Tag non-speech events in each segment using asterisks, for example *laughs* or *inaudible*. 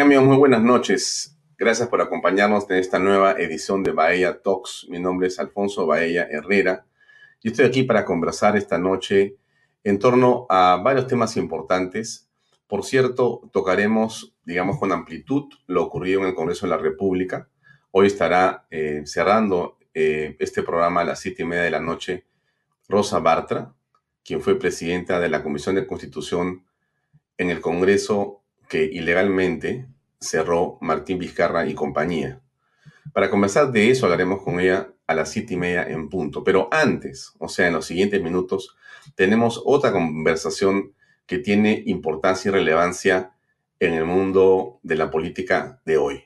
Amigos, muy buenas noches. Gracias por acompañarnos en esta nueva edición de Bahía Talks. Mi nombre es Alfonso Bahía Herrera y estoy aquí para conversar esta noche en torno a varios temas importantes. Por cierto, tocaremos, digamos, con amplitud lo ocurrido en el Congreso de la República. Hoy estará eh, cerrando eh, este programa a las siete y media de la noche Rosa Bartra, quien fue presidenta de la Comisión de Constitución en el Congreso que ilegalmente cerró Martín Vizcarra y compañía. Para conversar de eso hablaremos con ella a las siete y media en punto. Pero antes, o sea, en los siguientes minutos, tenemos otra conversación que tiene importancia y relevancia en el mundo de la política de hoy.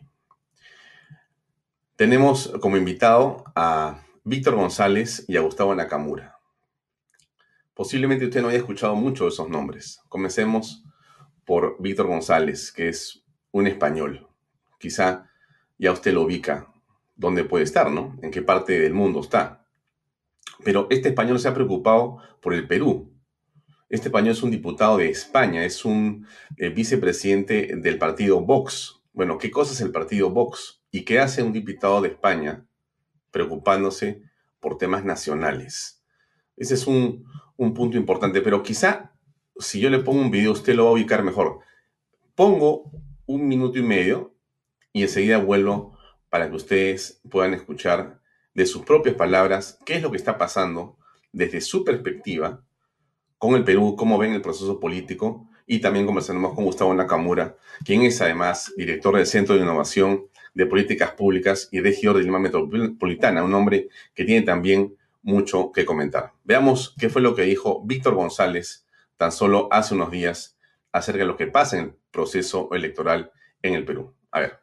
Tenemos como invitado a Víctor González y a Gustavo Nakamura. Posiblemente usted no haya escuchado mucho de esos nombres. Comencemos por Víctor González, que es un español. Quizá ya usted lo ubica dónde puede estar, ¿no? En qué parte del mundo está. Pero este español se ha preocupado por el Perú. Este español es un diputado de España, es un eh, vicepresidente del partido Vox. Bueno, ¿qué cosa es el partido Vox? ¿Y qué hace un diputado de España preocupándose por temas nacionales? Ese es un, un punto importante, pero quizá si yo le pongo un video, usted lo va a ubicar mejor. Pongo un minuto y medio y enseguida vuelvo para que ustedes puedan escuchar de sus propias palabras qué es lo que está pasando desde su perspectiva con el Perú, cómo ven el proceso político y también conversaremos con Gustavo Nakamura, quien es además director del Centro de Innovación de Políticas Públicas y regidor de Lima Metropolitana, un hombre que tiene también mucho que comentar. Veamos qué fue lo que dijo Víctor González tan solo hace unos días acerca de lo que pasa en el proceso electoral en el Perú. A ver.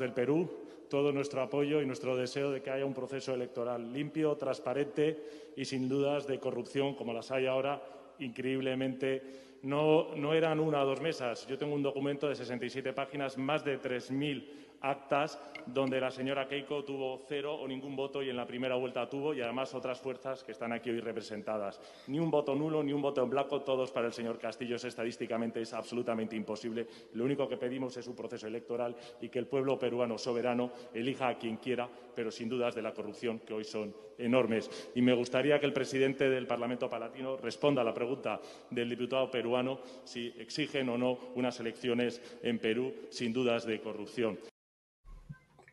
Del Perú, todo nuestro apoyo y nuestro deseo de que haya un proceso electoral limpio, transparente y sin dudas de corrupción como las hay ahora, increíblemente. No, no eran una o dos mesas. Yo tengo un documento de 67 páginas, más de 3.000 actas donde la señora Keiko tuvo cero o ningún voto y en la primera vuelta tuvo y además otras fuerzas que están aquí hoy representadas. Ni un voto nulo, ni un voto en blanco, todos para el señor Castillo. estadísticamente es absolutamente imposible. Lo único que pedimos es un proceso electoral y que el pueblo peruano soberano elija a quien quiera, pero sin dudas de la corrupción que hoy son enormes. Y me gustaría que el presidente del Parlamento palatino responda a la pregunta del diputado peruano si exigen o no unas elecciones en Perú sin dudas de corrupción.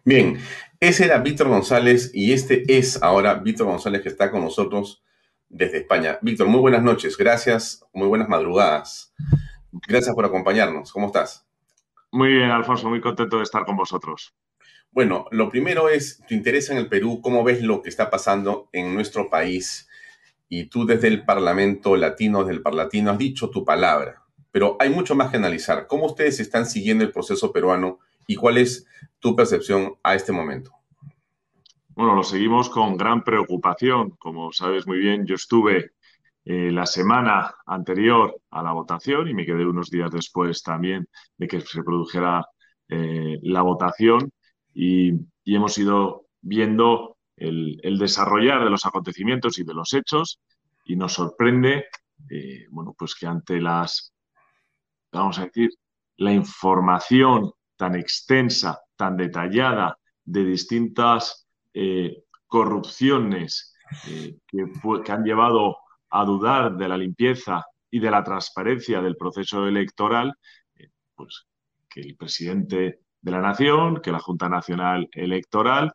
Bien, ese era Víctor González y este es ahora Víctor González que está con nosotros desde España. Víctor, muy buenas noches, gracias, muy buenas madrugadas. Gracias por acompañarnos, ¿cómo estás? Muy bien, Alfonso, muy contento de estar con vosotros. Bueno, lo primero es tu interés en el Perú, cómo ves lo que está pasando en nuestro país y tú desde el Parlamento Latino, desde el Parlatino, has dicho tu palabra, pero hay mucho más que analizar. ¿Cómo ustedes están siguiendo el proceso peruano y cuál es tu percepción a este momento? Bueno, lo seguimos con gran preocupación. Como sabes muy bien, yo estuve eh, la semana anterior a la votación y me quedé unos días después también de que se produjera eh, la votación y, hemos ido viendo el, desarrollar de los acontecimientos y de los hechos y nos sorprende, eh, bueno, pues que ante las, vamos a decir, la información tan extensa, tan detallada de distintas eh, corrupciones eh, que, han llevado a dudar de la limpieza y de la transparencia del proceso electoral, eh, pues que el presidente de la Nación, que la Junta Nacional Electoral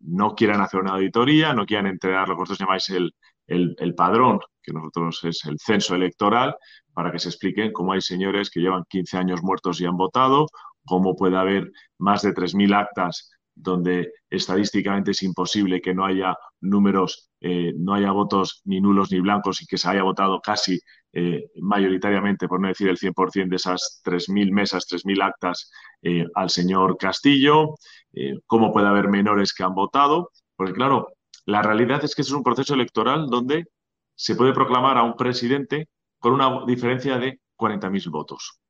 no quieran hacer una auditoría, no quieran entregar lo que vosotros llamáis el, el, padrón, que nosotros es el censo electoral, para que se expliquen cómo hay señores que llevan 15 años muertos y han votado, cómo puede haber más de 3.000 actas donde estadísticamente es imposible que no haya números, eh, no haya votos ni nulos ni blancos y que se haya votado casi eh, mayoritariamente, por no decir el 100% de esas 3.000 mesas, 3.000 actas eh, al señor Castillo, cómo puede haber menores que han votado, porque claro, la realidad es que es un proceso electoral donde se puede proclamar a un presidente con una diferencia de 40.000 votos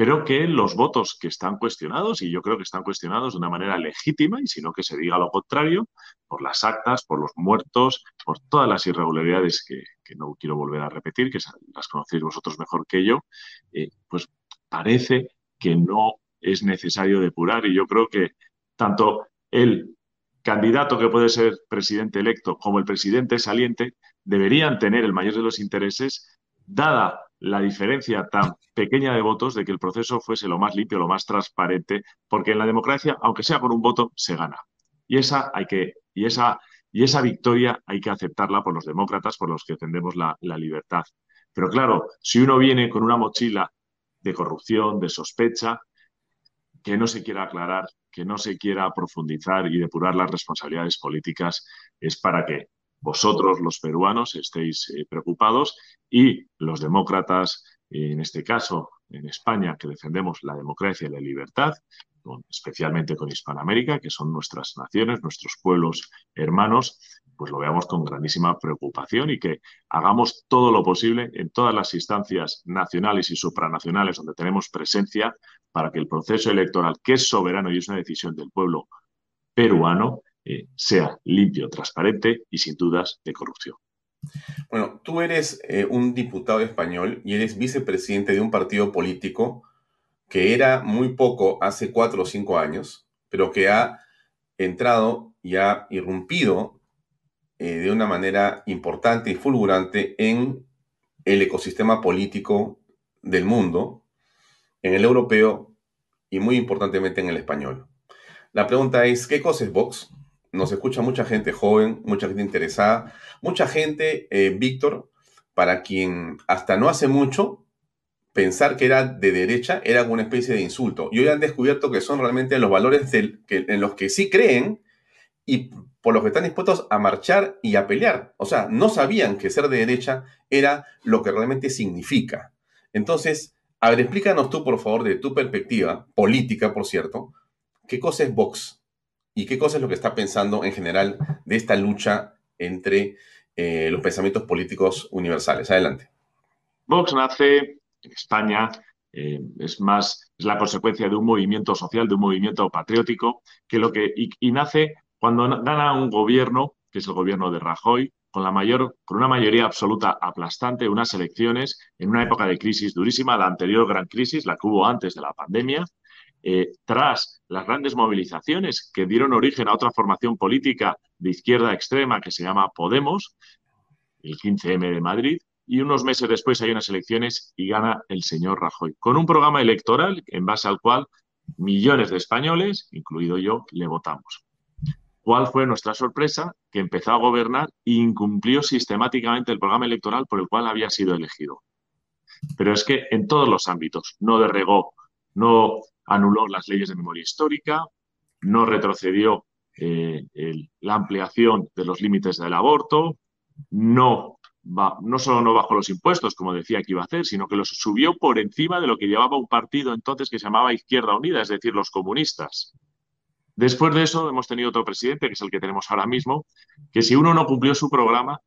pero que los votos que están cuestionados, y yo creo que están cuestionados de una manera legítima, y si no que se diga lo contrario, por las actas, por los muertos, por todas las irregularidades que, no quiero volver a repetir, que las conocéis vosotros mejor que yo, eh, pues parece que no es necesario depurar. Y yo creo que tanto el candidato que puede ser presidente electo como el presidente saliente deberían tener el mayor de los intereses, dada la diferencia tan pequeña de votos, de que el proceso fuese lo más limpio, lo más transparente, porque en la democracia, aunque sea por un voto, se gana. Y esa hay que, y esa, y esa victoria hay que aceptarla por los demócratas, por los que defendemos la, la libertad. Pero claro, si uno viene con una mochila de corrupción, de sospecha, que no se quiera aclarar, que no se quiera profundizar y depurar las responsabilidades políticas, es para que vosotros, los peruanos, estéis eh, preocupados y los demócratas, en este caso en España, que defendemos la democracia y la libertad, especialmente con Hispanoamérica, que son nuestras naciones, nuestros pueblos hermanos, pues lo veamos con grandísima preocupación y que hagamos todo lo posible en todas las instancias nacionales y supranacionales donde tenemos presencia para que el proceso electoral, que es soberano y es una decisión del pueblo peruano, eh, sea limpio, transparente y sin dudas de corrupción. Bueno, tú eres eh, un diputado español y eres vicepresidente de un partido político que era muy poco hace cuatro o cinco años, pero que ha entrado y ha irrumpido eh, de una manera importante y fulgurante en el ecosistema político del mundo, en el europeo y muy importantemente en el español. La pregunta es, ¿qué cosa es Vox? Nos escucha mucha gente joven, mucha gente interesada, mucha gente, eh, Víctor, para quien hasta no hace mucho pensar que era de derecha era una especie de insulto. Y hoy han descubierto que son realmente los valores en los que sí creen y por los que están dispuestos a marchar y a pelear. O sea, no sabían que ser de derecha era lo que realmente significa. Entonces, a ver, explícanos tú, por favor, de tu perspectiva, política, por cierto, qué cosa es Vox y qué cosa es lo que está pensando en general de esta lucha entre eh, los pensamientos políticos universales. Adelante. Vox nace en España eh, es más, es la consecuencia de un movimiento social, de un movimiento patriótico, que lo que, y, nace cuando gana un gobierno, que es el gobierno de Rajoy, con, la mayor, con una mayoría absoluta aplastante, unas elecciones en una época de crisis durísima, la anterior gran crisis, la que hubo antes de la pandemia, eh, tras las grandes movilizaciones que dieron origen a otra formación política de izquierda extrema que se llama Podemos, el 15M de Madrid, y unos meses después hay unas elecciones y gana el señor Rajoy, con un programa electoral en base al cual millones de españoles, incluido yo, le votamos. ¿Cuál fue nuestra sorpresa? Que empezó a gobernar e incumplió sistemáticamente el programa electoral por el cual había sido elegido. Pero es que en todos los ámbitos no derregó, no anuló las leyes de memoria histórica, no retrocedió eh, la ampliación de los límites del aborto, no no solo no bajó los impuestos, como decía que iba a hacer, sino que los subió por encima de lo que llevaba un partido entonces que se llamaba Izquierda Unida, es decir, los comunistas. Después de eso hemos tenido otro presidente, que es el que tenemos ahora mismo, que si uno no cumplió su programa,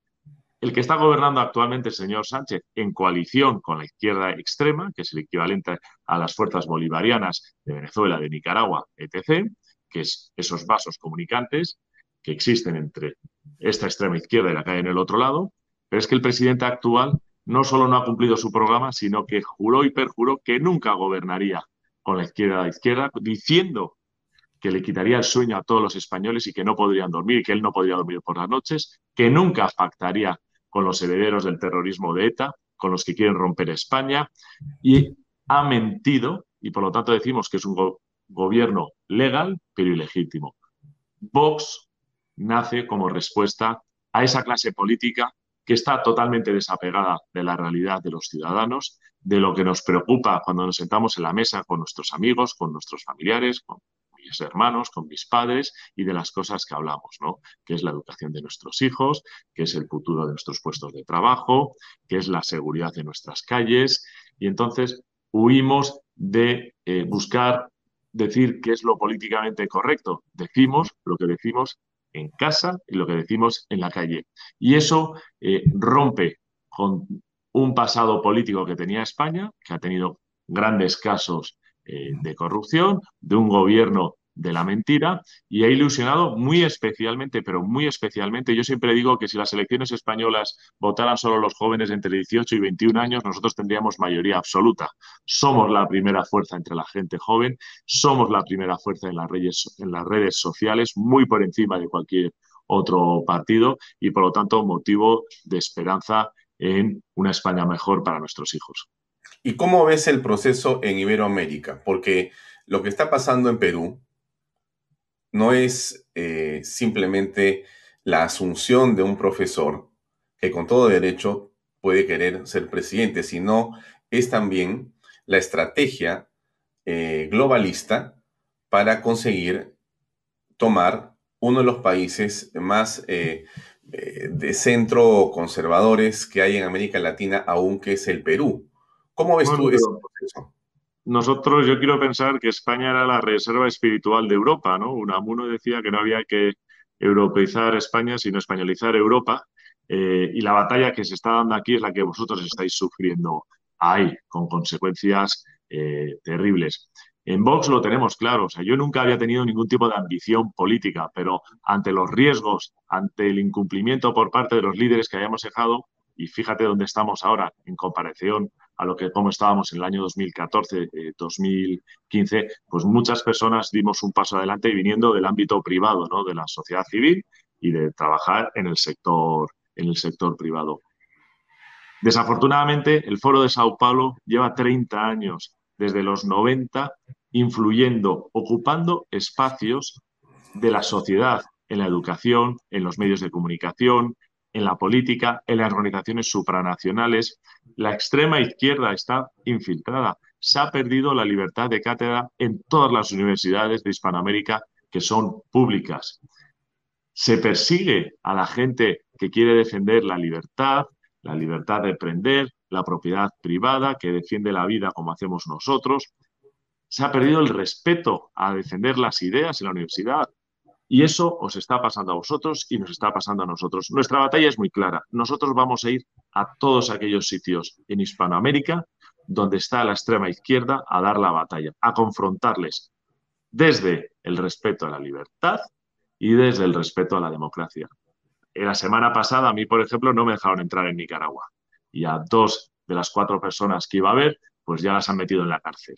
el que está gobernando actualmente el señor Sánchez en coalición con la izquierda extrema, que es el equivalente a las fuerzas bolivarianas de Venezuela, de Nicaragua, etc., que es esos vasos comunicantes que existen entre esta extrema izquierda y la que hay en el otro lado, pero es que el presidente actual no solo no ha cumplido su programa, sino que juró y perjuró que nunca gobernaría con la izquierda a izquierda, diciendo que le quitaría el sueño a todos los españoles y que no podrían dormir, que él no podría dormir por las noches, que nunca pactaría con los herederos del terrorismo de ETA, con los que quieren romper España, y ha mentido, y por lo tanto decimos que es un gobierno legal, pero ilegítimo. Vox nace como respuesta a esa clase política que está totalmente desapegada de la realidad de los ciudadanos, de lo que nos preocupa cuando nos sentamos en la mesa con nuestros amigos, con nuestros familiares, con mis hermanos, con mis padres y de las cosas que hablamos, ¿no? Que es la educación de nuestros hijos, que es el futuro de nuestros puestos de trabajo, que es la seguridad de nuestras calles. Y entonces huimos de eh, buscar decir qué es lo políticamente correcto. Decimos lo que decimos en casa y lo que decimos en la calle. Y eso eh, rompe con un pasado político que tenía España, que ha tenido grandes casos eh, de corrupción, de un gobierno de la mentira y ha ilusionado muy especialmente, pero muy especialmente. Yo siempre digo que si las elecciones españolas votaran solo los jóvenes entre 18 y 21 años, nosotros tendríamos mayoría absoluta. Somos la primera fuerza entre la gente joven, somos la primera fuerza en las redes, en las redes sociales, muy por encima de cualquier otro partido y por lo tanto motivo de esperanza en una España mejor para nuestros hijos. ¿Y cómo ves el proceso en Iberoamérica? Porque lo que está pasando en Perú no es eh, simplemente la asunción de un profesor que con todo derecho puede querer ser presidente, sino es también la estrategia eh, globalista para conseguir tomar uno de los países más eh, de centro conservadores que hay en América Latina, aún que es el Perú. ¿Cómo ves tú ese proceso? Nosotros, yo quiero pensar que España era la reserva espiritual de Europa, ¿no? Unamuno decía que no había que europeizar España, sino españolizar Europa. Eh, y la batalla que se está dando aquí es la que vosotros estáis sufriendo ahí, con consecuencias eh, terribles. En Vox lo tenemos claro, o sea, yo nunca había tenido ningún tipo de ambición política, pero ante los riesgos, ante el incumplimiento por parte de los líderes que hayamos dejado, y fíjate dónde estamos ahora en comparación a lo que como estábamos en el año 2014, 2015, eh, pues muchas personas dimos un paso adelante viniendo del ámbito privado, ¿no? de la sociedad civil y de trabajar en el sector, en el sector privado. Desafortunadamente, el Foro de Sao Paulo lleva 30 años, desde los 90, influyendo, ocupando espacios de la sociedad en la educación, en los medios de comunicación, en la política, en las organizaciones supranacionales. La extrema izquierda está infiltrada. Se ha perdido la libertad de cátedra en todas las universidades de Hispanoamérica que son públicas. Se persigue a la gente que quiere defender la libertad, la libertad de emprender, la propiedad privada, que defiende la vida como hacemos nosotros. Se ha perdido el respeto a defender las ideas en la universidad, y eso os está pasando a vosotros y nos está pasando a nosotros. Nuestra batalla es muy clara. Nosotros vamos a ir a todos aquellos sitios en Hispanoamérica donde está la extrema izquierda a dar la batalla, a confrontarles desde el respeto a la libertad y desde el respeto a la democracia. la semana pasada, a mí, por ejemplo, no me dejaron entrar en Nicaragua. Y a dos de las cuatro personas que iba a ver, pues ya las han metido en la cárcel.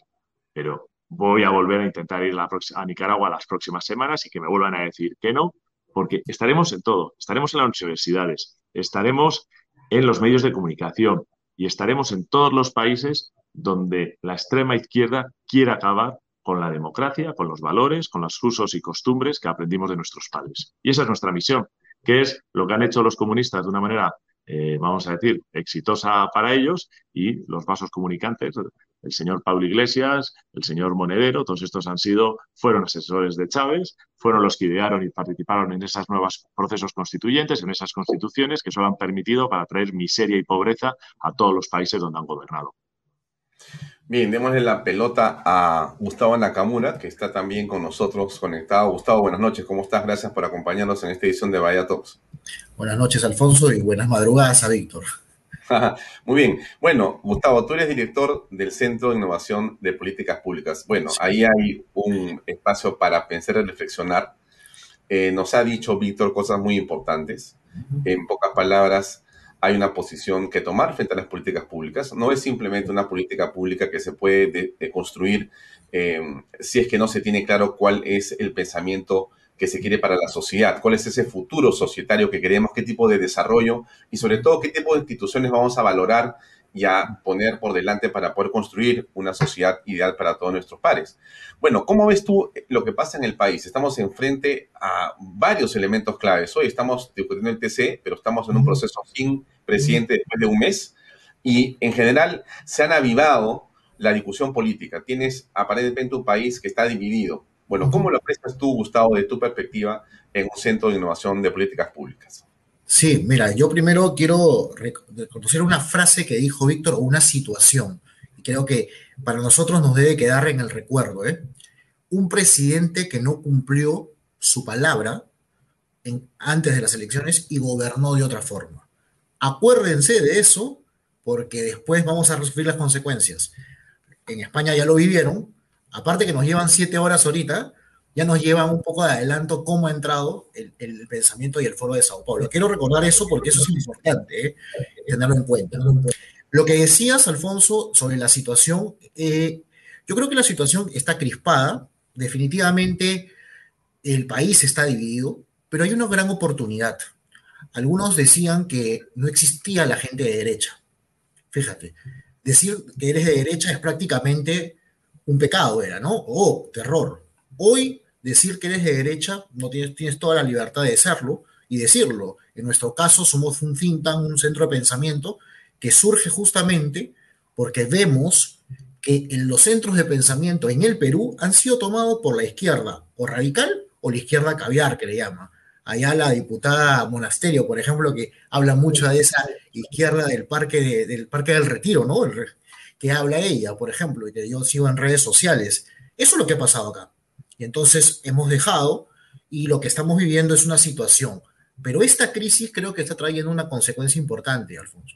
Pero voy a volver a intentar ir a, Nicaragua las próximas semanas y que me vuelvan a decir que no, porque estaremos en todo, estaremos en las universidades, estaremos en los medios de comunicación y estaremos en todos los países donde la extrema izquierda quiere acabar con la democracia, con los valores, con los usos y costumbres que aprendimos de nuestros padres. Y esa es nuestra misión, que es lo que han hecho los comunistas de una manera, eh, vamos a decir, exitosa para ellos y los vasos comunicantes el señor Pablo Iglesias, el señor Monedero, todos estos han sido, fueron asesores de Chávez, fueron los que idearon y participaron en esos nuevos procesos constituyentes, en esas constituciones que solo han permitido para traer miseria y pobreza a todos los países donde han gobernado. Bien, démosle la pelota a Gustavo Nakamura, que está también con nosotros conectado. Gustavo, buenas noches, ¿cómo estás? Gracias por acompañarnos en esta edición de Vaya Talks. Buenas noches, Alfonso, y buenas madrugadas a Víctor. *laughs* Muy bien. Bueno, Gustavo, tú eres director del Centro de Innovación de Políticas Públicas. Bueno, ahí hay un espacio para pensar y reflexionar. Eh, nos ha dicho Víctor cosas muy importantes. En pocas palabras, hay una posición que tomar frente a las políticas públicas. No es simplemente una política pública que se puede construir eh, si es que no se tiene claro cuál es el pensamiento que se quiere para la sociedad, cuál es ese futuro societario que queremos, qué tipo de desarrollo y sobre todo qué tipo de instituciones vamos a valorar y a poner por delante para poder construir una sociedad ideal para todos nuestros pares. Bueno, ¿cómo ves tú lo que pasa en el país? Estamos enfrente a varios elementos claves. Hoy estamos discutiendo el TC, pero estamos en un proceso sin presidente después de un mes y en general se han avivado la discusión política. Tienes aparentemente un país que está dividido bueno, ¿cómo lo aprecias tú, Gustavo, de tu perspectiva en un centro de innovación de políticas públicas? Sí, mira, yo primero quiero reconocer una frase que dijo Víctor o una situación. Y creo que para nosotros nos debe quedar en el recuerdo. ¿eh? Un presidente que no cumplió su palabra antes de las elecciones y gobernó de otra forma. Acuérdense de eso porque después vamos a sufrir las consecuencias. En España ya lo vivieron, aparte que nos llevan siete horas ahorita, ya nos llevan un poco de adelanto cómo ha entrado el, pensamiento y el foro de Sao Paulo. Quiero recordar eso porque eso es importante, ¿eh? tenerlo en cuenta. Lo que decías, Alfonso, sobre la situación, eh, yo creo que la situación está crispada, definitivamente el país está dividido, pero hay una gran oportunidad. Algunos decían que no existía la gente de derecha. Fíjate, decir que eres de derecha es prácticamente un pecado, era, ¿no? Oh, terror. Hoy decir que eres de derecha no tienes, tienes toda la libertad de serlo y decirlo. En nuestro caso somos un think tank, un centro de pensamiento que surge justamente porque vemos que en los centros de pensamiento en el Perú han sido tomados por la izquierda o radical o la izquierda caviar, que le llama. Allá la diputada Monasterio, por ejemplo, que habla mucho de esa izquierda del parque, del parque del Retiro, ¿no? que habla ella, por ejemplo, y que yo sigo en redes sociales. Eso es lo que ha pasado acá. Y entonces hemos dejado y lo que estamos viviendo es una situación. Pero esta crisis creo que está trayendo una consecuencia importante, Alfonso.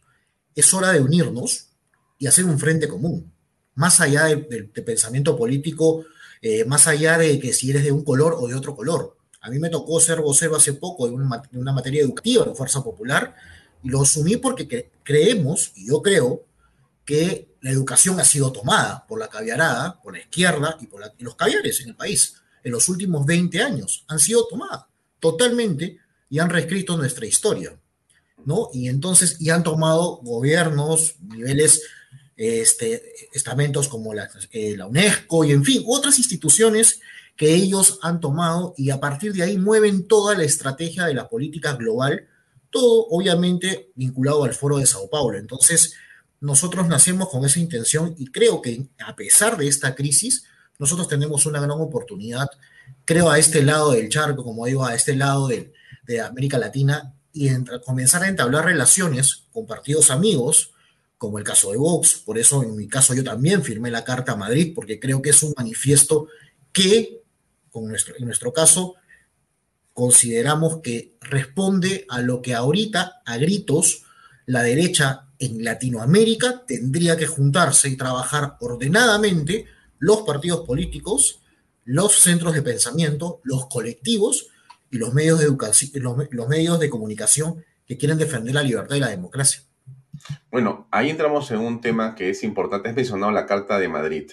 Es hora de unirnos y hacer un frente común, más allá del pensamiento político, eh, más allá de que si eres de un color o de otro color. A mí me tocó ser vocero hace poco de una, materia educativa de Fuerza Popular y lo asumí porque creemos, y yo creo, que la educación ha sido tomada por la caviarada, por la izquierda y por los caviares en el país. En los últimos 20 años han sido tomadas totalmente y han reescrito nuestra historia. ¿no? Y entonces, y han tomado gobiernos, niveles, este, estamentos como la, eh, la UNESCO y en fin, otras instituciones que ellos han tomado y a partir de ahí mueven toda la estrategia de la política global, todo obviamente vinculado al foro de Sao Paulo. Entonces, nosotros nacemos con esa intención y creo que a pesar de esta crisis, nosotros tenemos una gran oportunidad, creo a este lado del charco, como digo, a este lado de, de América Latina, y comenzar a entablar relaciones con partidos amigos, como el caso de Vox. Por eso, en mi caso, yo también firmé la Carta a Madrid, porque creo que es un manifiesto que en nuestro caso, consideramos que responde a lo que ahorita, a gritos, la derecha en Latinoamérica tendría que juntarse y trabajar ordenadamente los partidos políticos, los centros de pensamiento, los colectivos y los medios de los, medios de comunicación que quieren defender la libertad y la democracia. Bueno, ahí entramos en un tema que es importante. Has mencionado la Carta de Madrid.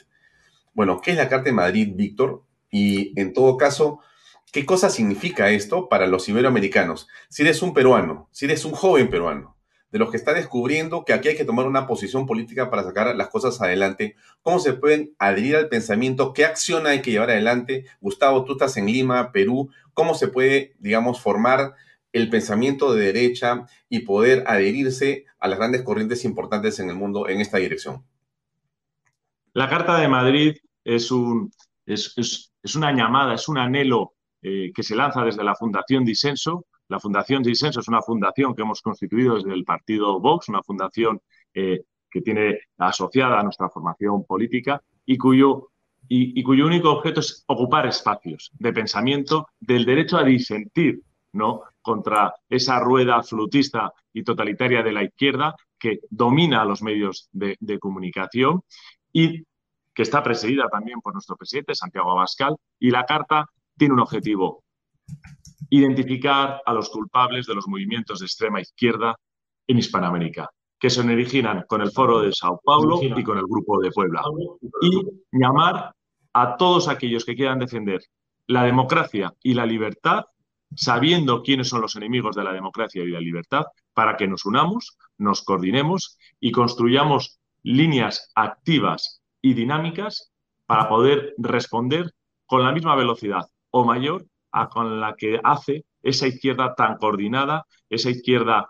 Bueno, ¿qué es la Carta de Madrid, Víctor? Y en todo caso, ¿qué cosa significa esto para los iberoamericanos? Si eres un peruano, si eres un joven peruano, de los que está descubriendo que aquí hay que tomar una posición política para sacar las cosas adelante, ¿cómo se pueden adherir al pensamiento? ¿Qué acción hay que llevar adelante? Gustavo, tú estás en Lima, Perú, ¿cómo se puede, digamos, formar el pensamiento de derecha y poder adherirse a las grandes corrientes importantes en el mundo en esta dirección? La Carta de Madrid es un, es, una llamada, es un anhelo eh, que se lanza desde la Fundación Disenso. La Fundación Disenso es una fundación que hemos constituido desde el partido Vox, una fundación eh, que tiene asociada a nuestra formación política y cuyo, y, cuyo único objeto es ocupar espacios de pensamiento del derecho a disentir ¿no? contra esa rueda absolutista y totalitaria de la izquierda que domina los medios de, de comunicación y que está presidida también por nuestro presidente, Santiago Abascal, y la carta tiene un objetivo, identificar a los culpables de los movimientos de extrema izquierda en Hispanoamérica, que se originan con el Foro de Sao Paulo y con el Grupo de Puebla, y llamar a todos aquellos que quieran defender la democracia y la libertad, sabiendo quiénes son los enemigos de la democracia y la libertad, para que nos unamos, nos coordinemos y construyamos líneas activas y dinámicas para poder responder con la misma velocidad o mayor a con la que hace esa izquierda tan coordinada, esa izquierda,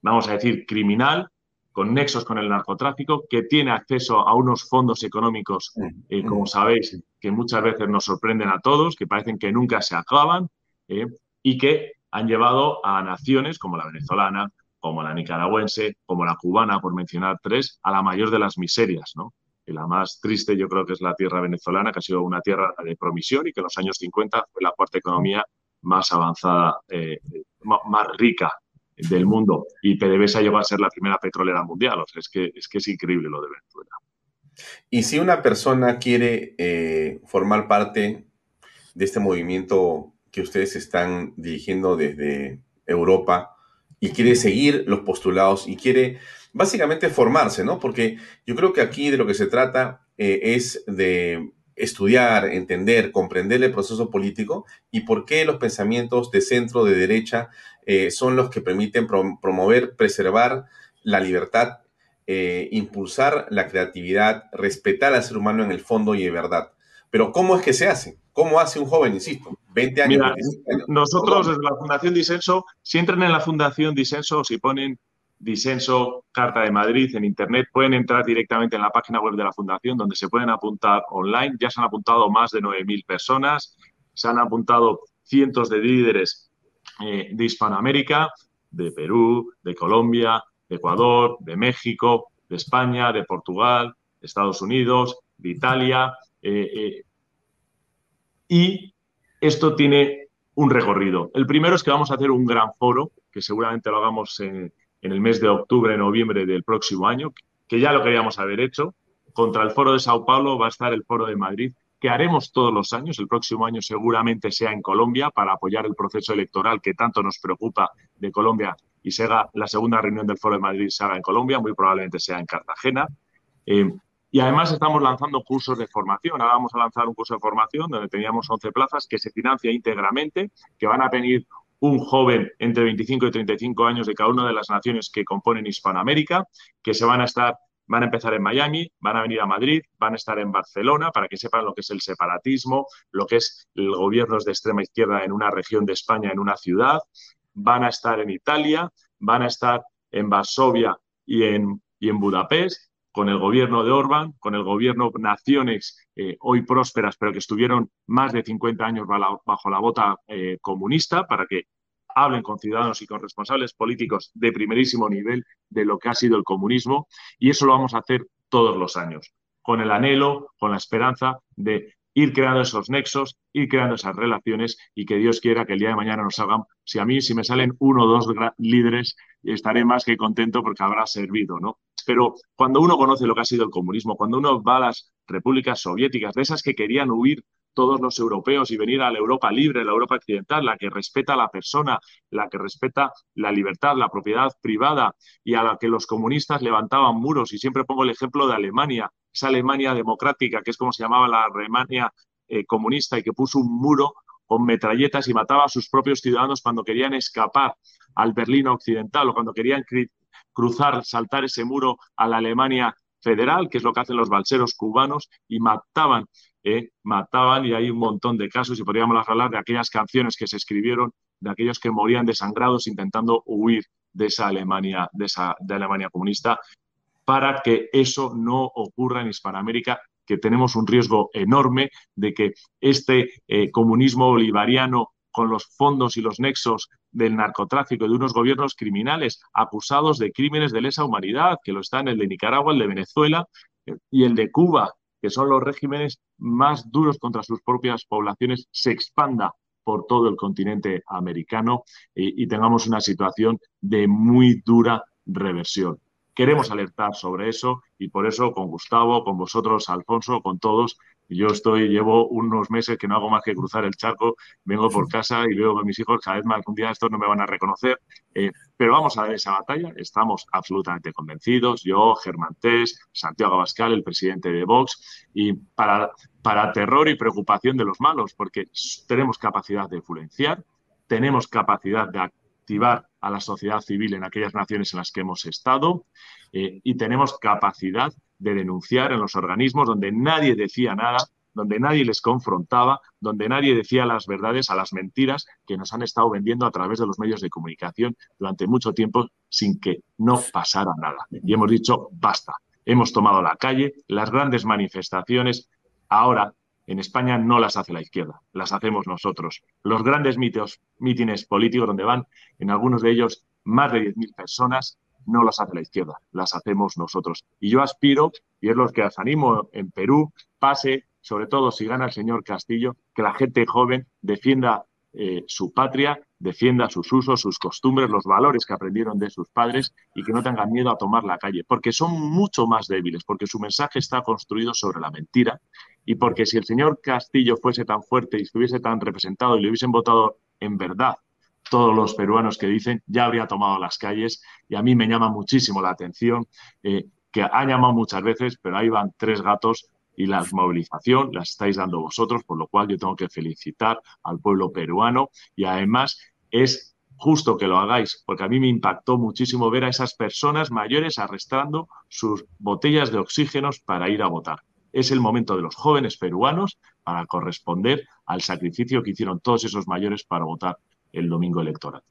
vamos a decir, criminal, con nexos con el narcotráfico, que tiene acceso a unos fondos económicos, eh, como sabéis, que muchas veces nos sorprenden a todos, que parecen que nunca se acaban, eh, y que han llevado a naciones como la venezolana, como la nicaragüense, como la cubana, por mencionar tres, a la mayor de las miserias, ¿no? Y la más triste yo creo que es la tierra venezolana, que ha sido una tierra de promisión y que en los años 50 fue la cuarta economía más avanzada, eh, más rica del mundo. Y PDVSA llegó a ser la primera petrolera mundial. Es que es, que es increíble lo de Venezuela. Y si una persona quiere eh, formar parte de este movimiento que ustedes están dirigiendo desde Europa y quiere seguir los postulados y quiere básicamente formarse, ¿no? Porque yo creo que aquí de lo que se trata eh, es de estudiar, entender, comprender el proceso político y por qué los pensamientos de centro, de derecha, eh, son los que permiten promover, preservar la libertad, eh, impulsar la creatividad, respetar al ser humano en el fondo y de verdad. Pero ¿cómo es que se hace? ¿Cómo hace un joven, insisto? 20 años. Nosotros desde la Fundación Disenso, si entran en la Fundación Disenso, si ponen Disenso Carta de Madrid en Internet, pueden entrar directamente en la página web de la Fundación donde se pueden apuntar online. Ya se han apuntado más de 9.000 personas, se han apuntado cientos de líderes eh, de Hispanoamérica, de Perú, de Colombia, de Ecuador, de México, de España, de Portugal, de Estados Unidos, de Italia. Eh, eh, y esto tiene un recorrido. El primero es que vamos a hacer un gran foro, que seguramente lo hagamos en, en el mes de octubre, noviembre del próximo año, que ya lo queríamos haber hecho. Contra el Foro de Sao Paulo va a estar el Foro de Madrid, que haremos todos los años. El próximo año seguramente sea en Colombia para apoyar el proceso electoral que tanto nos preocupa de Colombia y la segunda reunión del Foro de Madrid se haga en Colombia, muy probablemente sea en Cartagena. Eh, y además estamos lanzando cursos de formación. Ahora vamos a lanzar un curso de formación donde teníamos 11 plazas que se financia íntegramente, que van a venir un joven entre 25 y 35 años de cada una de las naciones que componen Hispanoamérica, que se van a estar, van a empezar en Miami, van a venir a Madrid, van a estar en Barcelona para que sepan lo que es el separatismo, lo que es el gobierno de extrema izquierda en una región de España, en una ciudad, van a estar en Italia, van a estar en Varsovia y en, y en Budapest, con el gobierno de Orbán, con el gobierno naciones eh, hoy prósperas, pero que estuvieron más de 50 años bajo la bota eh, comunista, para que hablen con ciudadanos y con responsables políticos de primerísimo nivel de lo que ha sido el comunismo. Y eso lo vamos a hacer todos los años, con el anhelo, con la esperanza de ir creando esos nexos, ir creando esas relaciones y que Dios quiera que el día de mañana nos hagan, si a mí, si me salen uno o dos líderes, estaré más que contento porque habrá servido, ¿no? Pero cuando uno conoce lo que ha sido el comunismo, cuando uno va a las repúblicas soviéticas, de esas que querían huir todos los europeos y venir a la Europa libre, la Europa occidental, la que respeta a la persona, la que respeta la libertad, la propiedad privada y a la que los comunistas levantaban muros. Y siempre pongo el ejemplo de Alemania, esa Alemania democrática, que es como se llamaba la Alemania eh, comunista y que puso un muro con metralletas y mataba a sus propios ciudadanos cuando querían escapar al Berlín occidental o cuando querían cruzar, saltar ese muro a la Alemania federal, que es lo que hacen los balseros cubanos, y mataban, eh, mataban, y hay un montón de casos, y podríamos hablar de aquellas canciones que se escribieron, de aquellos que morían desangrados intentando huir de esa Alemania, de esa Alemania comunista, para que eso no ocurra en Hispanoamérica, que tenemos un riesgo enorme de que este eh, comunismo bolivariano con los fondos y los nexos del narcotráfico de unos gobiernos criminales acusados de crímenes de lesa humanidad, que lo están el de Nicaragua, el de Venezuela eh, y el de Cuba, que son los regímenes más duros contra sus propias poblaciones, se expanda por todo el continente americano y, y tengamos una situación de muy dura reversión. Queremos alertar sobre eso y por eso con Gustavo, con vosotros, Alfonso, con todos, yo estoy, llevo unos meses que no hago más que cruzar el charco, vengo por casa y veo que mis hijos cada vez más un día estos no me van a reconocer, eh, pero vamos a dar esa batalla, estamos absolutamente convencidos, yo, Germán Tess, Santiago Abascal, el presidente de Vox, y para, para terror y preocupación de los malos, porque tenemos capacidad de influenciar, tenemos capacidad de activar a la sociedad civil en aquellas naciones en las que hemos estado eh, y tenemos capacidad de denunciar en los organismos donde nadie decía nada, donde nadie les confrontaba, donde nadie decía las verdades a las mentiras que nos han estado vendiendo a través de los medios de comunicación durante mucho tiempo sin que no pasara nada. Y hemos dicho, basta, hemos tomado la calle, las grandes manifestaciones, ahora en España no las hace la izquierda, las hacemos nosotros. Los grandes mitos, mítines políticos donde van, en algunos de ellos, más de 10.000 personas, no las hace la izquierda, las hacemos nosotros. Y yo aspiro, y es lo que os animo en Perú, pase, sobre todo si gana el señor Castillo, que la gente joven defienda eh, su patria, defienda sus usos, sus costumbres, los valores que aprendieron de sus padres y que no tengan miedo a tomar la calle, porque son mucho más débiles, porque su mensaje está construido sobre la mentira y porque si el señor Castillo fuese tan fuerte y estuviese tan representado y le hubiesen votado en verdad todos los peruanos que dicen, ya habría tomado las calles y a mí me llama muchísimo la atención eh, que ha llamado muchas veces, pero ahí van tres gatos y la movilización la estáis dando vosotros, por lo cual yo tengo que felicitar al pueblo peruano y además es justo que lo hagáis, porque a mí me impactó muchísimo ver a esas personas mayores arrastrando sus botellas de oxígenos para ir a votar. Es el momento de los jóvenes peruanos para corresponder al sacrificio que hicieron todos esos mayores para votar el domingo electoral.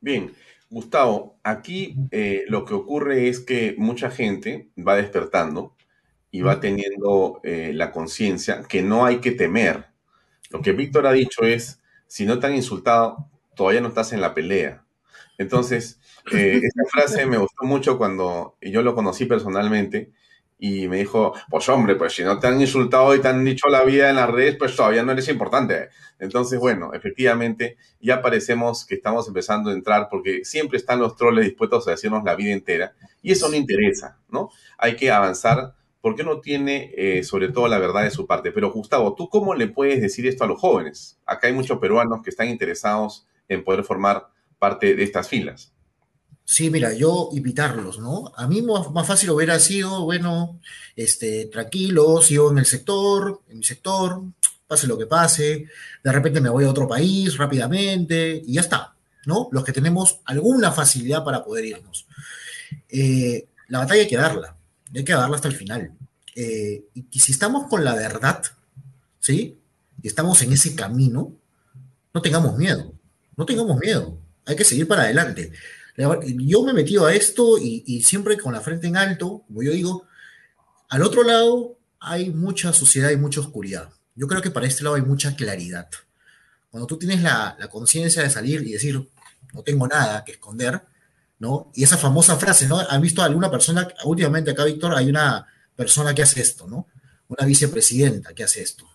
Bien, Gustavo, aquí eh, lo que ocurre es que mucha gente va despertando y va teniendo eh, la conciencia que no hay que temer. Lo que Víctor ha dicho es, si no te han insultado, todavía no estás en la pelea. Entonces, eh, *laughs* esta frase me gustó mucho cuando yo lo conocí personalmente y me dijo, pues hombre, pues si no te han insultado y te han dicho la vida en las redes, pues todavía no eres importante. Entonces, bueno, efectivamente, ya parecemos que estamos empezando a entrar porque siempre están los troles dispuestos a decirnos la vida entera y eso no interesa, ¿no? Hay que avanzar porque uno tiene eh, sobre todo la verdad de su parte. Pero Gustavo, ¿tú cómo le puedes decir esto a los jóvenes? Acá hay muchos peruanos que están interesados en poder formar parte de estas filas. Sí, mira, yo invitarlos, ¿no? A mí más, fácil hubiera sido, bueno, este, tranquilo, sigo en el sector, en mi sector, pase lo que pase, de repente me voy a otro país rápidamente y ya está, ¿no? Los que tenemos alguna facilidad para poder irnos. Eh, la batalla hay que darla, hay que darla hasta el final. Eh, y si estamos con la verdad, ¿sí? Y estamos en ese camino, no tengamos miedo, no tengamos miedo, hay que seguir para adelante. Yo me he metido a esto y, siempre con la frente en alto, como yo digo, al otro lado hay mucha sociedad y mucha oscuridad. Yo creo que para este lado hay mucha claridad. Cuando tú tienes la, conciencia de salir y decir, no tengo nada que esconder, ¿no? Y esa famosa frase, ¿no? ¿Han visto alguna persona, últimamente acá, Víctor, hay una persona que hace esto, ¿no? Una vicepresidenta que hace esto.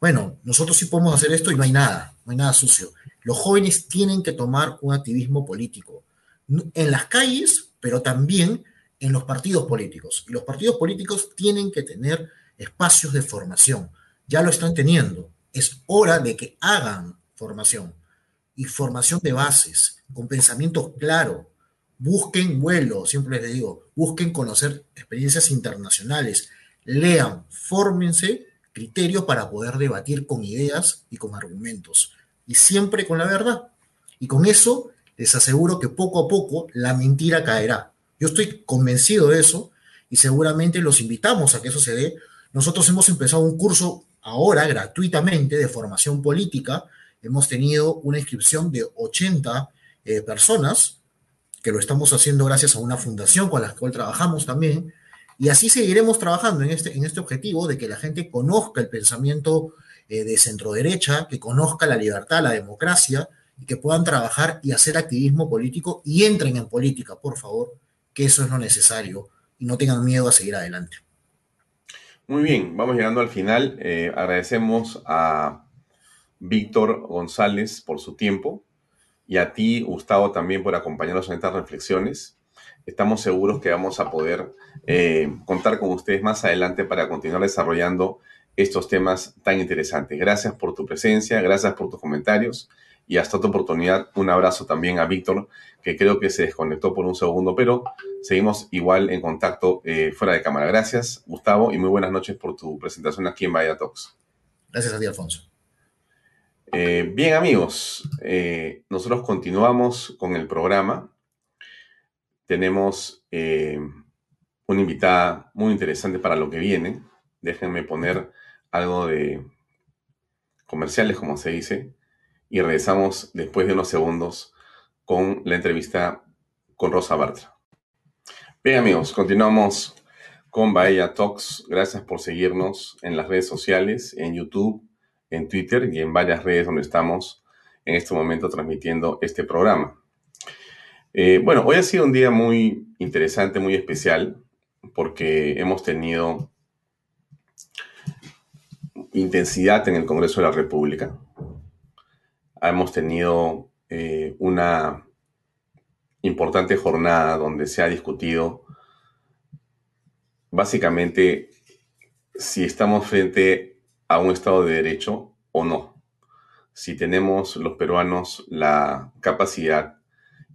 Bueno, nosotros sí podemos hacer esto y no hay nada, no hay nada sucio. Los jóvenes tienen que tomar un activismo político en las calles, pero también en los partidos políticos. Y los partidos políticos tienen que tener espacios de formación. Ya lo están teniendo. Es hora de que hagan formación y formación de bases, con pensamiento claro. Busquen vuelo, siempre les digo, busquen conocer experiencias internacionales, lean, fórmense criterios para poder debatir con ideas y con argumentos. Y siempre con la verdad. Y con eso les aseguro que poco a poco la mentira caerá. Yo estoy convencido de eso y seguramente los invitamos a que eso se dé. Nosotros hemos empezado un curso ahora gratuitamente de formación política. Hemos tenido una inscripción de 80 eh, personas, que lo estamos haciendo gracias a una fundación con la cual trabajamos también. Y así seguiremos trabajando en este, en este objetivo de que la gente conozca el pensamiento eh, de centro derecha, que conozca la libertad, la democracia, y que puedan trabajar y hacer activismo político y entren en política, por favor, que eso es lo necesario y no tengan miedo a seguir adelante. Muy bien, vamos llegando al final. Eh, agradecemos a Víctor González por su tiempo y a ti, Gustavo, también por acompañarnos en estas reflexiones. Estamos seguros que vamos a poder eh, contar con ustedes más adelante para continuar desarrollando estos temas tan interesantes. Gracias por tu presencia, gracias por tus comentarios y hasta otra oportunidad, un abrazo también a Víctor, que creo que se desconectó por un segundo, pero seguimos igual en contacto eh, fuera de cámara. Gracias, Gustavo, y muy buenas noches por tu presentación aquí en Vaya Talks. Gracias a ti, Alfonso. Eh, bien, amigos, eh, nosotros continuamos con el programa. Tenemos una invitada muy interesante para lo que viene. Déjenme poner algo de comerciales, como se dice y regresamos después de unos segundos con la entrevista con Rosa Bartra. Bien amigos, continuamos con Bahía Talks. Gracias por seguirnos en las redes sociales, en YouTube, en Twitter y en varias redes donde estamos en este momento transmitiendo este programa. Eh, bueno, hoy ha sido un día muy interesante, muy especial, porque hemos tenido intensidad en el Congreso de la República hemos tenido eh, una importante jornada donde se ha discutido básicamente si estamos frente a un Estado de Derecho o no. Si tenemos los peruanos la capacidad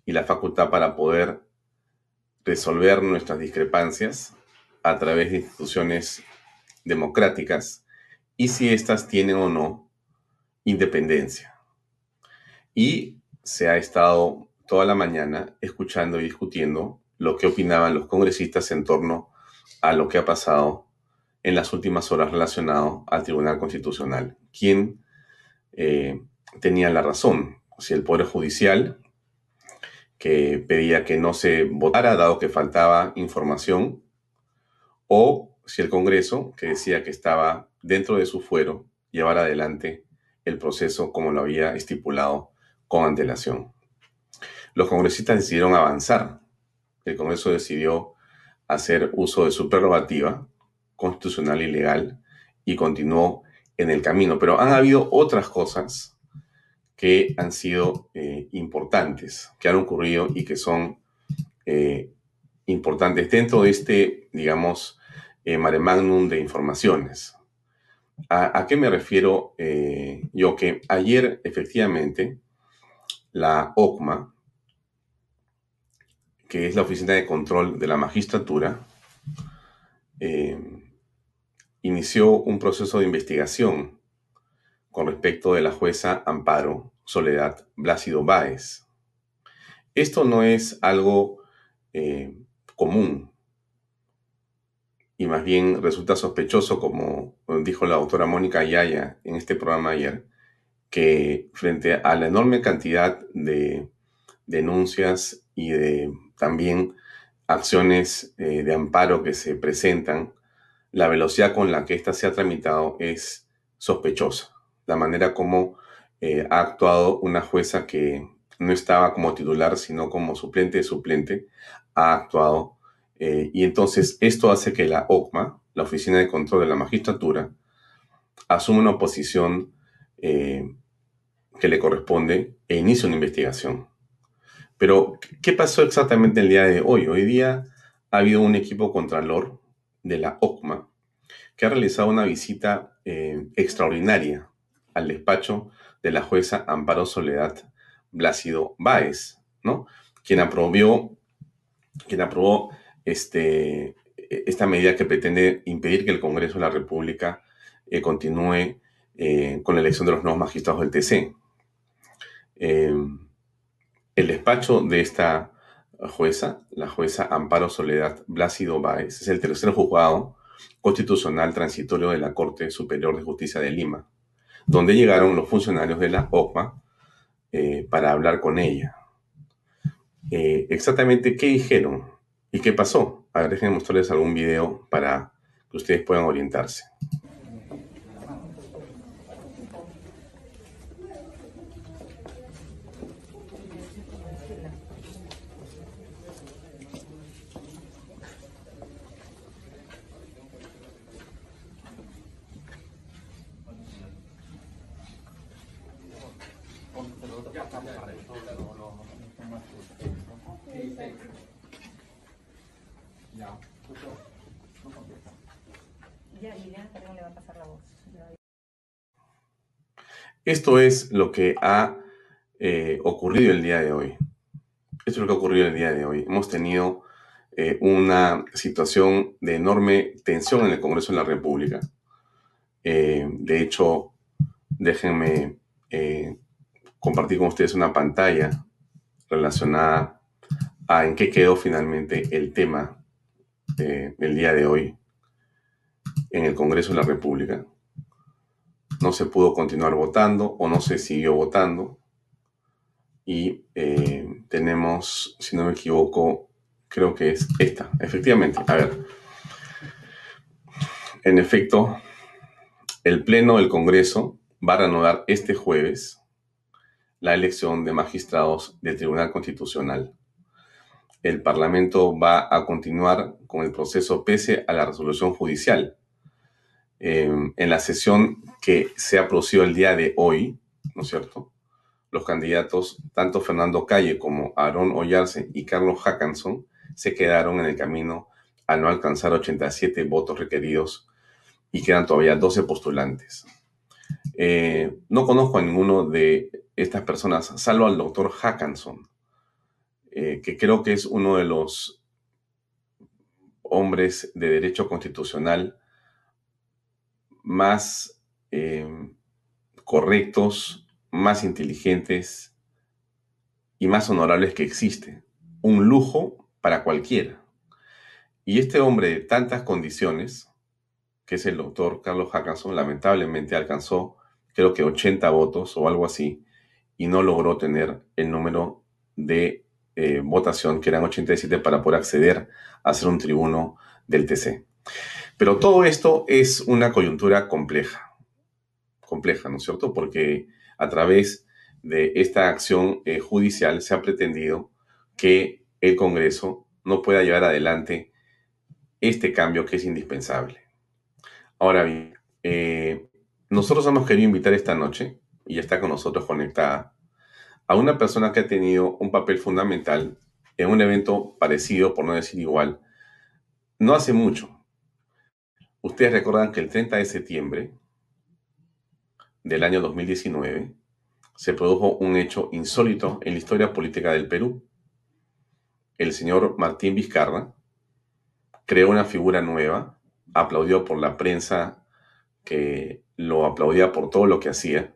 y la facultad para poder resolver nuestras discrepancias a través de instituciones democráticas y si éstas tienen o no independencia. Y se ha estado toda la mañana escuchando y discutiendo lo que opinaban los congresistas en torno a lo que ha pasado en las últimas horas relacionado al Tribunal Constitucional. ¿Quién eh, tenía la razón? Si el Poder Judicial, que pedía que no se votara dado que faltaba información, o si el Congreso, que decía que estaba dentro de su fuero, llevar adelante el proceso como lo había estipulado con antelación. Los congresistas decidieron avanzar. El Congreso decidió hacer uso de su prerrogativa constitucional y legal y continuó en el camino. Pero han habido otras cosas que han sido eh, importantes, que han ocurrido y que son eh, importantes dentro de este, digamos, eh, mare magnum de informaciones. ¿A, qué me refiero yo? Que ayer efectivamente la OCMA, que es la Oficina de Control de la Magistratura, inició un proceso de investigación con respecto de la jueza Amparo Soledad Blácido Báez. Esto no es algo eh, común y más bien resulta sospechoso, como dijo la doctora Mónica Yaya en este programa ayer, que frente a la enorme cantidad de denuncias y de también acciones eh, de amparo que se presentan, la velocidad con la que ésta se ha tramitado es sospechosa. La manera como eh, ha actuado una jueza que no estaba como titular, sino como suplente de suplente, ha actuado. Eh, y entonces esto hace que la OCMA, la Oficina de Control de la Magistratura, asuma una posición que le corresponde e inicie una investigación. Pero, ¿qué pasó exactamente el día de hoy? Hoy día ha habido un equipo contralor de la OCMA, que ha realizado una visita eh, extraordinaria al despacho de la jueza Amparo Soledad Blácido Báez, ¿no? Quien aprobó, quien aprobó este, esta medida que pretende impedir que el Congreso de la República eh, continúe eh, con la elección de los nuevos magistrados del TC. El despacho de esta jueza, la jueza Amparo Soledad Blácido Báez, es el tercer juzgado constitucional transitorio de la Corte Superior de Justicia de Lima, donde llegaron los funcionarios de la OCMA eh, para hablar con ella. Eh, exactamente qué dijeron y qué pasó. A ver, déjenme mostrarles algún video para que ustedes puedan orientarse. Esto es lo que ha eh, ocurrido el día de hoy. Esto es lo que ha ocurrido el día de hoy. Hemos tenido eh, una situación de enorme tensión en el Congreso de la República. Eh, de hecho, déjenme compartir con ustedes una pantalla relacionada a en qué quedó finalmente el tema del día de hoy en el Congreso de la República no se pudo continuar votando o no se siguió votando. Y eh, tenemos, si no me equivoco, creo que es esta, efectivamente. A ver, en efecto, el Pleno del Congreso va a reanudar este jueves la elección de magistrados del Tribunal Constitucional. El Parlamento va a continuar con el proceso pese a la resolución judicial en la sesión que se ha producido el día de hoy, ¿no es cierto? Los candidatos, tanto Fernando Calle como Aaron Ollarse y Carlos Hackanson, se quedaron en el camino al no alcanzar 87 votos requeridos y quedan todavía 12 postulantes. Eh, no conozco a ninguno de estas personas, salvo al doctor Hackanson, eh, que creo que es uno de los hombres de derecho constitucional más eh, correctos, más inteligentes y más honorables que existe. Un lujo para cualquiera. Y este hombre de tantas condiciones, que es el doctor Carlos Hackanson, lamentablemente alcanzó creo que 80 votos o algo así, y no logró tener el número de eh, votación, que eran 87, para poder acceder a ser un tribuno del TC. Pero todo esto es una coyuntura compleja, compleja, ¿no es cierto? Porque a través de esta acción eh, judicial se ha pretendido que el Congreso no pueda llevar adelante este cambio que es indispensable. Ahora bien, eh, nosotros hemos querido invitar esta noche, y está con nosotros conectada, a una persona que ha tenido un papel fundamental en un evento parecido, por no decir igual, no hace mucho. Ustedes recuerdan que el 30 de septiembre del año 2019 se produjo un hecho insólito en la historia política del Perú. El señor Martín Vizcarra, creó una figura nueva, aplaudió por la prensa que lo aplaudía por todo lo que hacía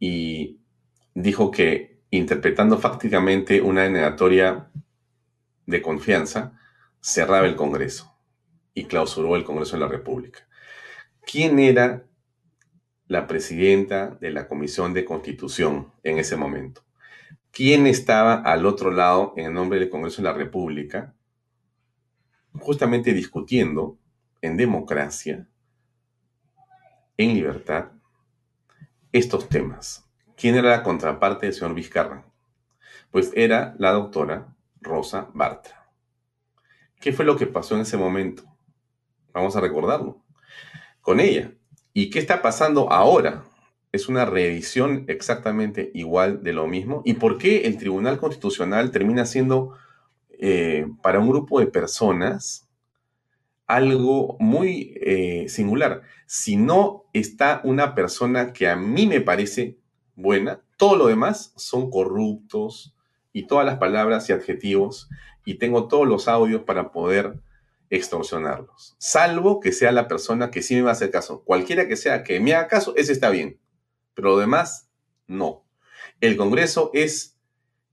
y dijo que interpretando fácticamente una denegatoria de confianza, cerraba el Congreso y clausuró el Congreso de la República. ¿Quién era la presidenta de la Comisión de Constitución en ese momento? ¿Quién estaba al otro lado en el nombre del Congreso de la República justamente discutiendo en democracia, en libertad, estos temas. ¿Quién era la contraparte del señor Vizcarra? Pues era la doctora Rosa Bartra. ¿Qué fue lo que pasó en ese momento? Vamos a recordarlo. Con ella. ¿Y qué está pasando ahora? Es una revisión exactamente igual de lo mismo. ¿Y por qué el Tribunal Constitucional termina siendo eh, para un grupo de personas algo muy eh, singular. Si no está una persona que a mí me parece buena, todo lo demás son corruptos y todas las palabras y adjetivos y tengo todos los audios para poder extorsionarlos. Salvo que sea la persona que sí me va a hacer caso. Cualquiera que sea que me haga caso, ese está bien. Pero lo demás, no. El Congreso es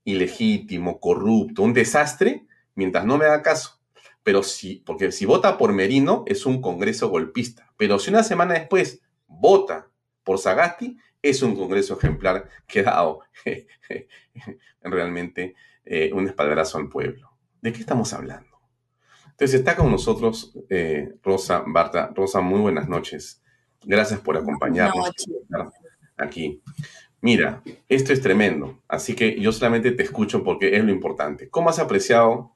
ilegítimo, corrupto, un desastre, mientras no me haga caso. Pero si, porque si vota por Merino es un congreso golpista. Pero si una semana después vota por Sagasti, es un congreso ejemplar que ha dado *laughs* realmente eh, un espaldarazo al pueblo. ¿De qué estamos hablando? Entonces está con nosotros eh, Rosa Barta. Rosa, muy buenas noches. Gracias por acompañarnos aquí. Mira, esto es tremendo, así que yo solamente te escucho porque es lo importante. ¿Cómo has apreciado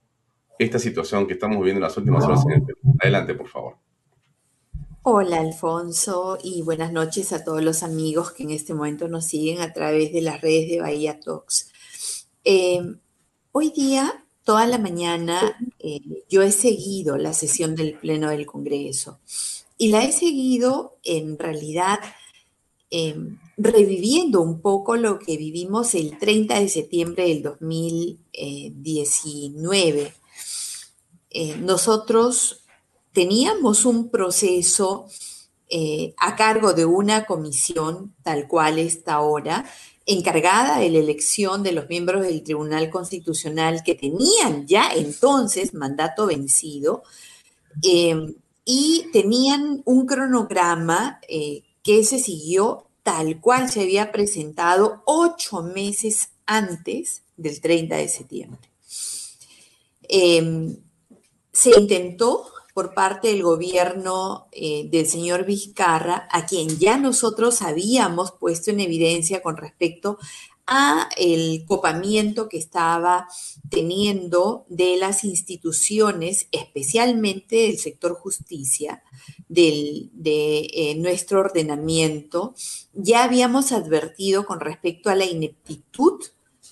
esta situación que estamos viviendo en las últimas horas en el Perú? Adelante, por favor. Hola, Alfonso, y buenas noches a todos los amigos que en este momento nos siguen a través de las redes de Bahía Talks. Eh, hoy día, toda la mañana, eh, yo he seguido la sesión del Pleno del Congreso y la he seguido en realidad Em, reviviendo un poco lo que vivimos el 30 de septiembre del 2019. Eh, nosotros teníamos un proceso eh, a cargo de una comisión tal cual está ahora, encargada de la elección de los miembros del Tribunal Constitucional que tenían ya entonces mandato vencido em, y tenían un cronograma eh, que se siguió tal cual se había presentado ocho meses antes del 30 de septiembre. Em, se intentó por parte del gobierno eh, del señor Vizcarra, a quien ya nosotros habíamos puesto en evidencia con respecto a el copamiento que estaba teniendo de las instituciones, especialmente del sector justicia, del, de eh, nuestro ordenamiento, ya habíamos advertido con respecto a la ineptitud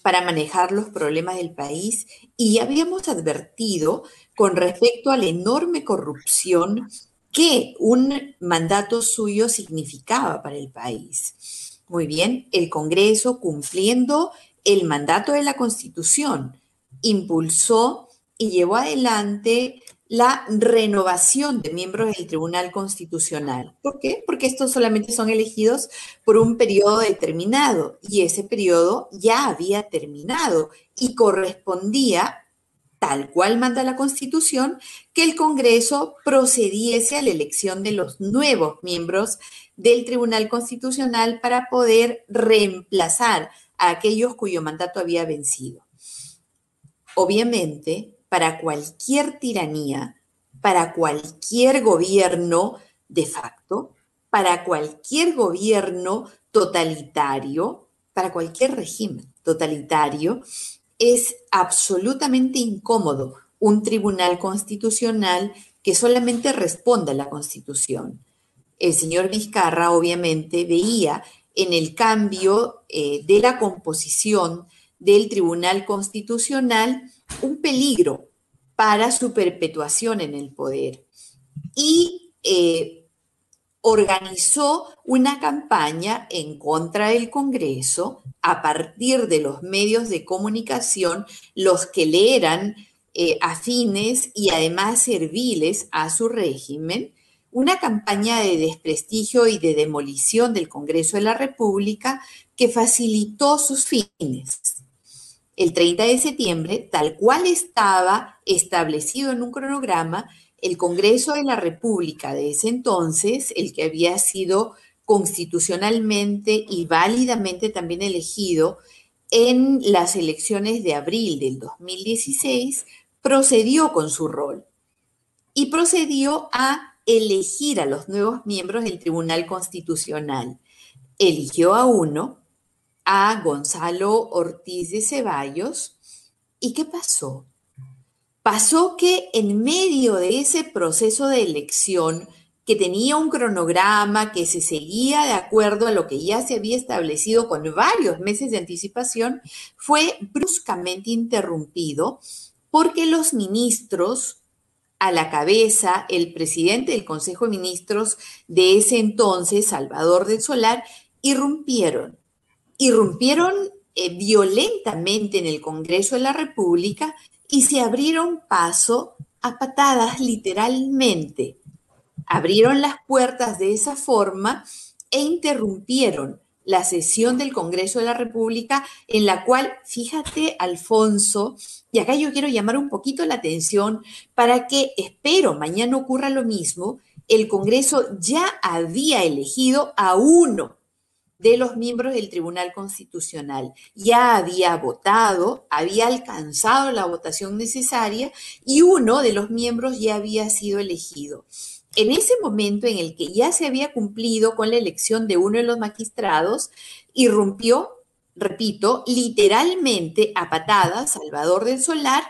para manejar los problemas del país y ya habíamos advertido con respecto a la enorme corrupción qué un mandato suyo significaba para el país. Muy bien, el Congreso cumpliendo el mandato de la Constitución impulsó y llevó adelante la renovación de miembros del Tribunal Constitucional. ¿Por qué? Porque estos solamente son elegidos por un periodo determinado y ese periodo ya había terminado y correspondía, tal cual manda la Constitución, que el Congreso procediese a la elección de los nuevos miembros del Tribunal Constitucional para poder reemplazar a aquellos cuyo mandato había vencido. Obviamente, para cualquier tiranía, para cualquier gobierno de facto, para cualquier gobierno totalitario, para cualquier régimen totalitario, es absolutamente incómodo un tribunal constitucional que solamente responda a la constitución. El señor Vizcarra obviamente veía en el cambio eh, de la composición del Tribunal Constitucional un peligro para su perpetuación en el poder y eh, organizó una campaña en contra del Congreso a partir de los medios de comunicación, los que le eran eh, afines y además serviles a su régimen, una campaña de desprestigio y de demolición del Congreso de la República que facilitó sus fines. El 30 de septiembre, tal cual estaba establecido en un cronograma, el Congreso de la República de ese entonces, el que había sido constitucionalmente y válidamente también elegido en las elecciones de abril del 2016, procedió con su rol y procedió a elegir a los nuevos miembros del Tribunal Constitucional. Eligió a uno, a Gonzalo Ortiz de Ceballos. ¿Y qué pasó? Pasó que en medio de ese proceso de elección, que tenía un cronograma que se seguía de acuerdo a lo que ya se había establecido con varios meses de anticipación, fue bruscamente interrumpido porque los ministros, a la cabeza el presidente del Consejo de Ministros de ese entonces, Salvador del Solar, irrumpieron. Irrumpieron eh, violentamente en el Congreso de la República y se abrieron paso a patadas literalmente. Abrieron las puertas de esa forma e interrumpieron la sesión del Congreso de la República en la cual, fíjate, Alfonso, y acá yo quiero llamar un poquito la atención para que, espero, mañana ocurra lo mismo, el Congreso ya había elegido a uno de los miembros del Tribunal Constitucional. Ya había votado, había alcanzado la votación necesaria y uno de los miembros ya había sido elegido. En ese momento en el que ya se había cumplido con la elección de uno de los magistrados, irrumpió, repito, literalmente a patadas Salvador del Solar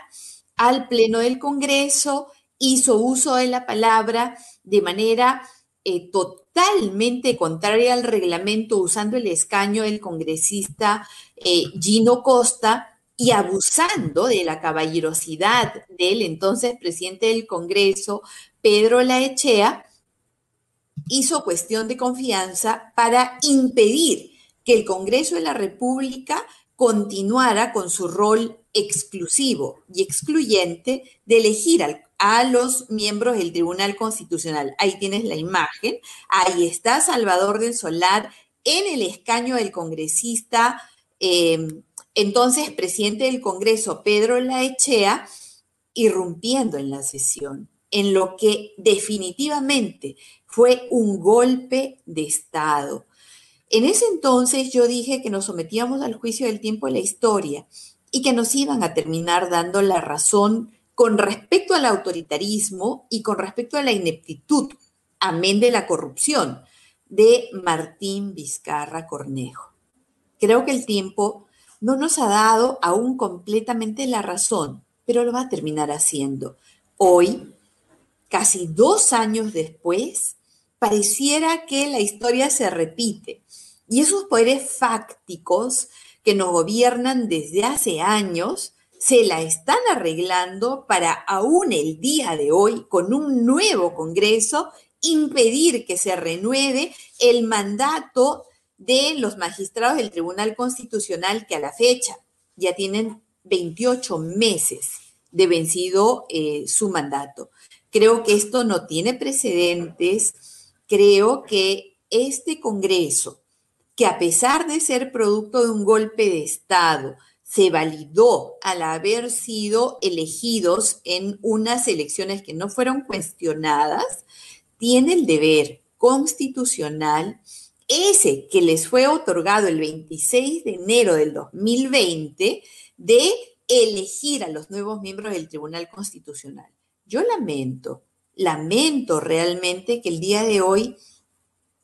al Pleno del Congreso, hizo uso de la palabra de manera eh, totalmente contraria al reglamento usando el escaño del congresista eh, Gino Costa y abusando de la caballerosidad del entonces presidente del Congreso, Pedro Laechea, hizo cuestión de confianza para impedir que el Congreso de la República continuara con su rol exclusivo y excluyente de elegir al a los miembros del Tribunal Constitucional. Ahí tienes la imagen. Ahí está Salvador del Solar en el escaño del congresista, em, entonces presidente del Congreso, Pedro Laechea, irrumpiendo en la sesión, en lo que definitivamente fue un golpe de Estado. En ese entonces yo dije que nos sometíamos al juicio del tiempo de la historia y que nos iban a terminar dando la razón con respecto al autoritarismo y con respecto a la ineptitud, amén de la corrupción, de Martín Vizcarra Cornejo. Creo que el tiempo no nos ha dado aún completamente la razón, pero lo va a terminar haciendo. Hoy, casi dos años después, pareciera que la historia se repite y esos poderes fácticos que nos gobiernan desde hace años se la están arreglando para aún el día de hoy, con un nuevo Congreso, impedir que se renueve el mandato de los magistrados del Tribunal Constitucional que a la fecha ya tienen 28 meses de vencido eh, su mandato. Creo que esto no tiene precedentes. Creo que este Congreso, que a pesar de ser producto de un golpe de Estado, se validó al haber sido elegidos en unas elecciones que no fueron cuestionadas, tiene el deber constitucional, ese que les fue otorgado el 26 de enero del 2020, de elegir a los nuevos miembros del Tribunal Constitucional. Yo lamento, lamento realmente que el día de hoy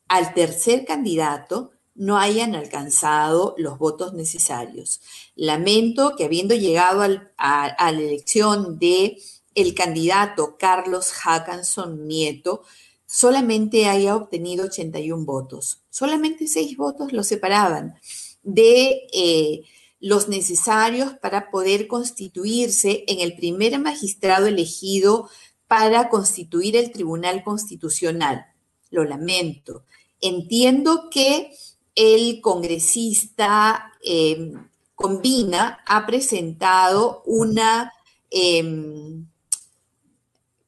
al tercer candidato no hayan alcanzado los votos necesarios. Lamento que habiendo llegado a, la elección de el candidato Carlos Hackanson Nieto, solamente haya obtenido 81 votos. Solamente seis votos lo separaban de eh, los necesarios para poder constituirse en el primer magistrado elegido para constituir el Tribunal Constitucional. Lo lamento. Entiendo que el congresista eh, Combina ha presentado una, em,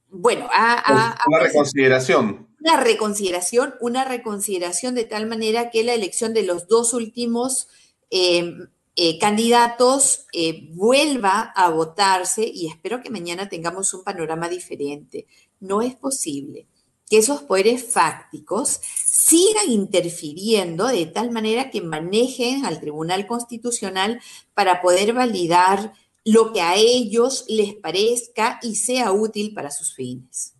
bueno, una reconsideración. Una reconsideración, una reconsideración de tal manera que la elección de los dos últimos em, eh, candidatos eh, vuelva a votarse y espero que mañana tengamos un panorama diferente. No es posible que esos poderes fácticos sigan interfiriendo de tal manera que manejen al Tribunal Constitucional para poder validar lo que a ellos les parezca y sea útil para sus fines.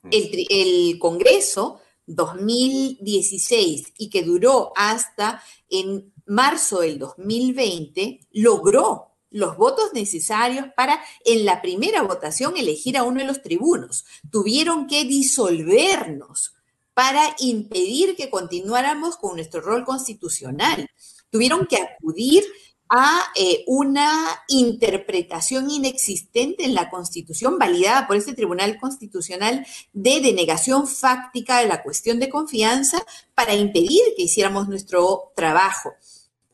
Mm. El, el Congreso 2016 y que duró hasta en marzo del 2020 logró los votos necesarios para en la primera votación elegir a uno de los tribunos. Tuvieron que disolvernos para impedir que continuáramos con nuestro rol constitucional. Tuvieron que acudir a eh, una interpretación inexistente en la Constitución validada por este Tribunal Constitucional de denegación fáctica de la cuestión de confianza para impedir que hiciéramos nuestro trabajo.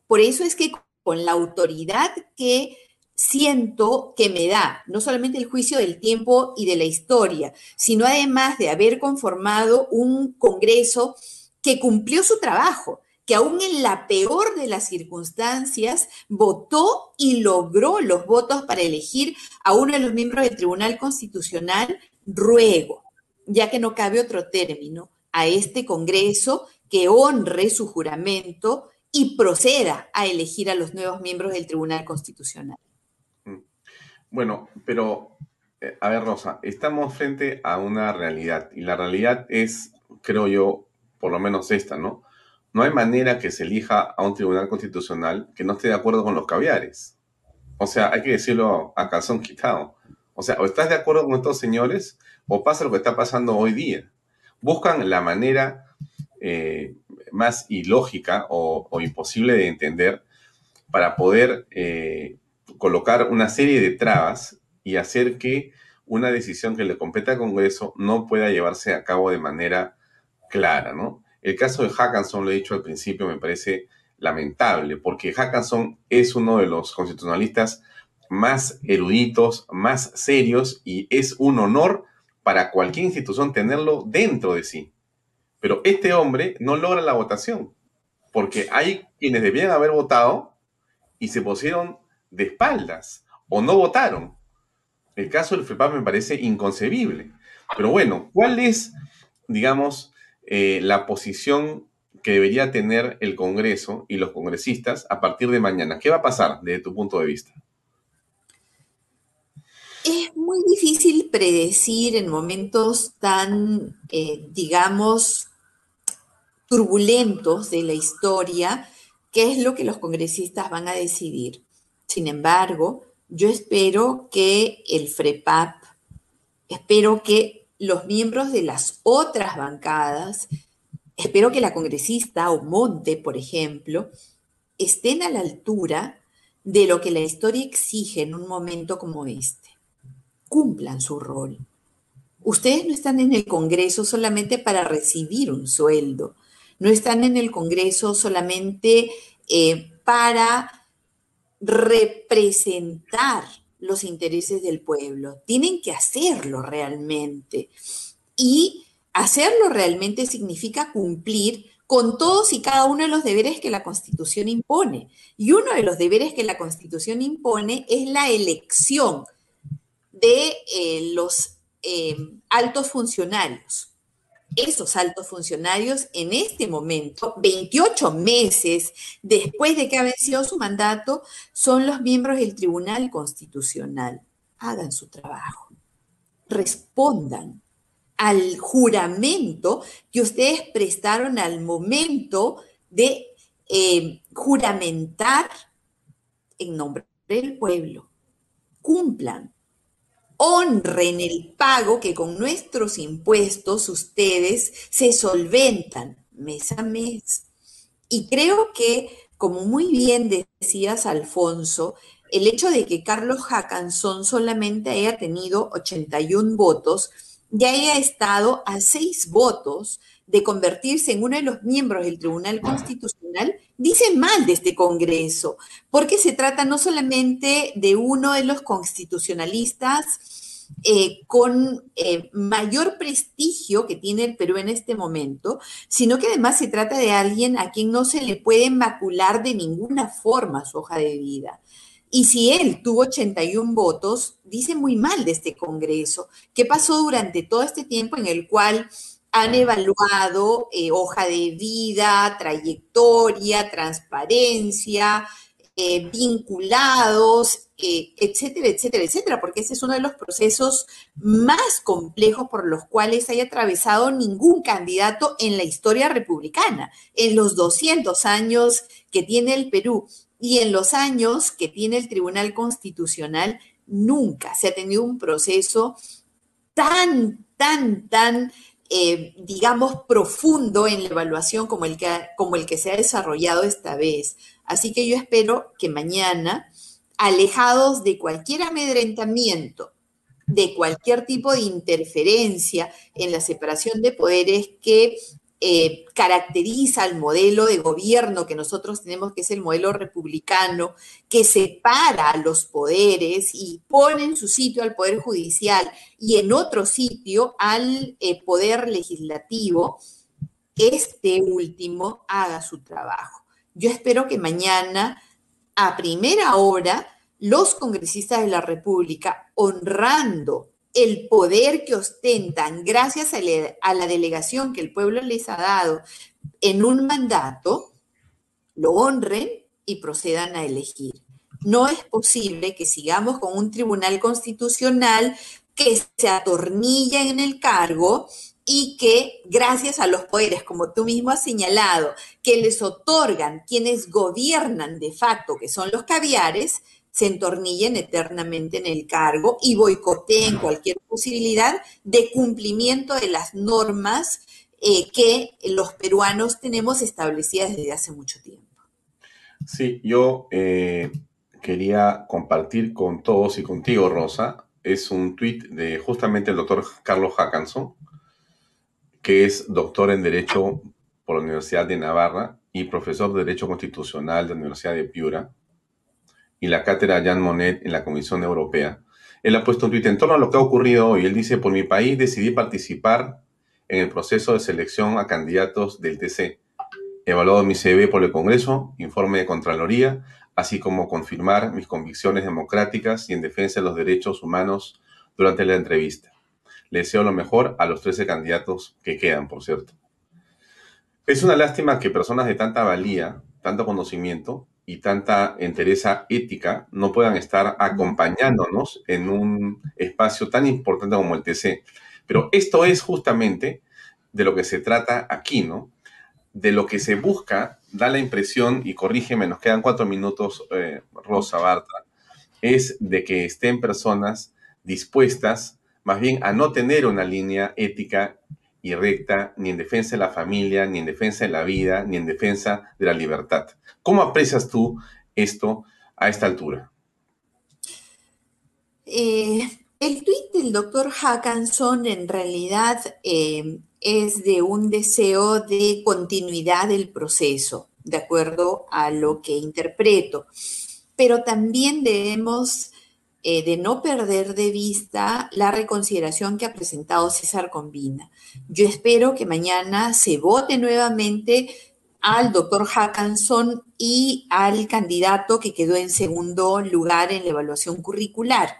Por eso es que con la autoridad que siento que me da no solamente el juicio del tiempo y de la historia, sino además de haber conformado un Congreso que cumplió su trabajo, que aún en la peor de las circunstancias votó y logró los votos para elegir a uno de los miembros del Tribunal Constitucional, ruego, ya que no cabe otro término, a este Congreso que honre su juramento y proceda a elegir a los nuevos miembros del Tribunal Constitucional. Mm. Bueno, pero, eh, a ver, Rosa, estamos frente a una realidad y la realidad es, creo yo, por lo menos esta, ¿no? No hay manera que se elija a un tribunal constitucional que no esté de acuerdo con los caviares. O sea, hay que decirlo a calzón quitado. O sea, o estás de acuerdo con estos señores o pasa lo que está pasando hoy día. Buscan la manera eh, más ilógica o, imposible de entender para poder eh, colocar una serie de trabas y hacer que una decisión que le compete al Congreso no pueda llevarse a cabo de manera clara, ¿no? El caso de Hackanson, lo he dicho al principio, me parece lamentable, porque Hackanson es uno de los constitucionalistas más eruditos, más serios, y es un honor para cualquier institución tenerlo dentro de sí. Pero este hombre no logra la votación, porque hay quienes debían haber votado y se pusieron de espaldas o no votaron. El caso del FEPAP me parece inconcebible. Pero bueno, ¿cuál es, digamos, eh, la posición que debería tener el Congreso y los congresistas a partir de mañana? ¿Qué va a pasar desde tu punto de vista? Es muy difícil predecir en momentos tan, eh, digamos, turbulentos de la historia, qué es lo que los congresistas van a decidir. Sin embargo, yo espero que el FREPAP, espero que los miembros de las otras bancadas, espero que la congresista Monte, por ejemplo, estén a la altura de lo que la historia exige en un momento como este. Cumplan su rol. Ustedes no están en el Congreso solamente para recibir un sueldo, no están en el Congreso solamente eh, para representar los intereses del pueblo, tienen que hacerlo realmente. Y hacerlo realmente significa cumplir con todos y cada uno de los deberes que la Constitución impone. Y uno de los deberes que la Constitución impone es la elección de eh, los eh, altos funcionarios. Esos altos funcionarios en este momento, 28 meses después de que ha vencido su mandato, son los miembros del Tribunal Constitucional. Hagan su trabajo, respondan al juramento que ustedes prestaron al momento de eh, juramentar en nombre del pueblo. Cumplan, honren el pago que con nuestros impuestos ustedes se solventan mes a mes. Y creo que, como muy bien decías, Alfonso, el hecho de que Carlos Hackanson solamente haya tenido 81 votos, ya haya estado a seis votos de convertirse en uno de los miembros del Tribunal Constitucional, dice mal de este Congreso, porque se trata no solamente de uno de los constitucionalistas eh, con eh, mayor prestigio que tiene el Perú en este momento, sino que además se trata de alguien a quien no se le puede macular de ninguna forma su hoja de vida. Y si él tuvo 81 votos, dice muy mal de este Congreso. ¿Qué pasó durante todo este tiempo en el cual han evaluado eh, hoja de vida, trayectoria, transparencia, eh, vinculados, eh, etcétera, etcétera, etcétera, porque ese es uno de los procesos más complejos por los cuales haya atravesado ningún candidato en la historia republicana, en los 200 años que tiene el Perú y en los años que tiene el Tribunal Constitucional, nunca se ha tenido un proceso tan, tan, tan, eh, digamos, profundo en la evaluación como el, que, como el que se ha desarrollado esta vez. Así que yo espero que mañana, alejados de cualquier amedrentamiento, de cualquier tipo de interferencia en la separación de poderes que eh, caracteriza al modelo de gobierno que nosotros tenemos, que es el modelo republicano, que separa los poderes y pone en su sitio al Poder Judicial y en otro sitio al eh, Poder Legislativo, este último haga su trabajo. Yo espero que mañana, a primera hora, los congresistas de la República, honrando el poder que ostentan gracias a, la delegación que el pueblo les ha dado en un mandato, lo honren y procedan a elegir. No es posible que sigamos con un tribunal constitucional que se atornilla en el cargo y que gracias a los poderes, como tú mismo has señalado, que les otorgan quienes gobiernan de facto, que son los caviares, se entornillen eternamente en el cargo y boicoteen cualquier posibilidad de cumplimiento de las normas eh, que los peruanos tenemos establecidas desde hace mucho tiempo. Sí, yo eh, quería compartir con todos y contigo, Rosa, es un tuit de justamente el doctor Carlos Hackanson, que es doctor en Derecho por la Universidad de Navarra y profesor de Derecho Constitucional de la Universidad de Piura y la cátedra Jean Monnet en la Comisión Europea. Él ha puesto un tuit en torno a lo que ha ocurrido hoy. Él dice, por mi país decidí participar en el proceso de selección a candidatos del TC. Evaluado mi CV por el Congreso, informe de Contraloría, así como confirmar mis convicciones democráticas y en defensa de los derechos humanos durante la entrevista. Le deseo lo mejor a los 13 candidatos que quedan, por cierto. Es una lástima que personas de tanta valía, tanto conocimiento, y tanta entereza ética no puedan estar acompañándonos en un espacio tan importante como el TC. Pero esto es justamente de lo que se trata aquí, ¿no? De lo que se busca, da la impresión, y corrígeme, nos quedan cuatro minutos, eh, Rosa Bartra, es de que estén personas dispuestas más bien a no tener una línea ética y recta ni en defensa de la familia, ni en defensa de la vida, ni en defensa de la libertad. ¿Cómo aprecias tú esto a esta altura? Eh, El tuit del doctor Hackanson en realidad eh, es de un deseo de continuidad del proceso, de acuerdo a lo que interpreto. Pero también debemos eh, de no perder de vista la reconsideración que ha presentado César Combina. Yo espero que mañana se vote nuevamente al doctor Hackanson y al candidato que quedó en segundo lugar en la evaluación curricular.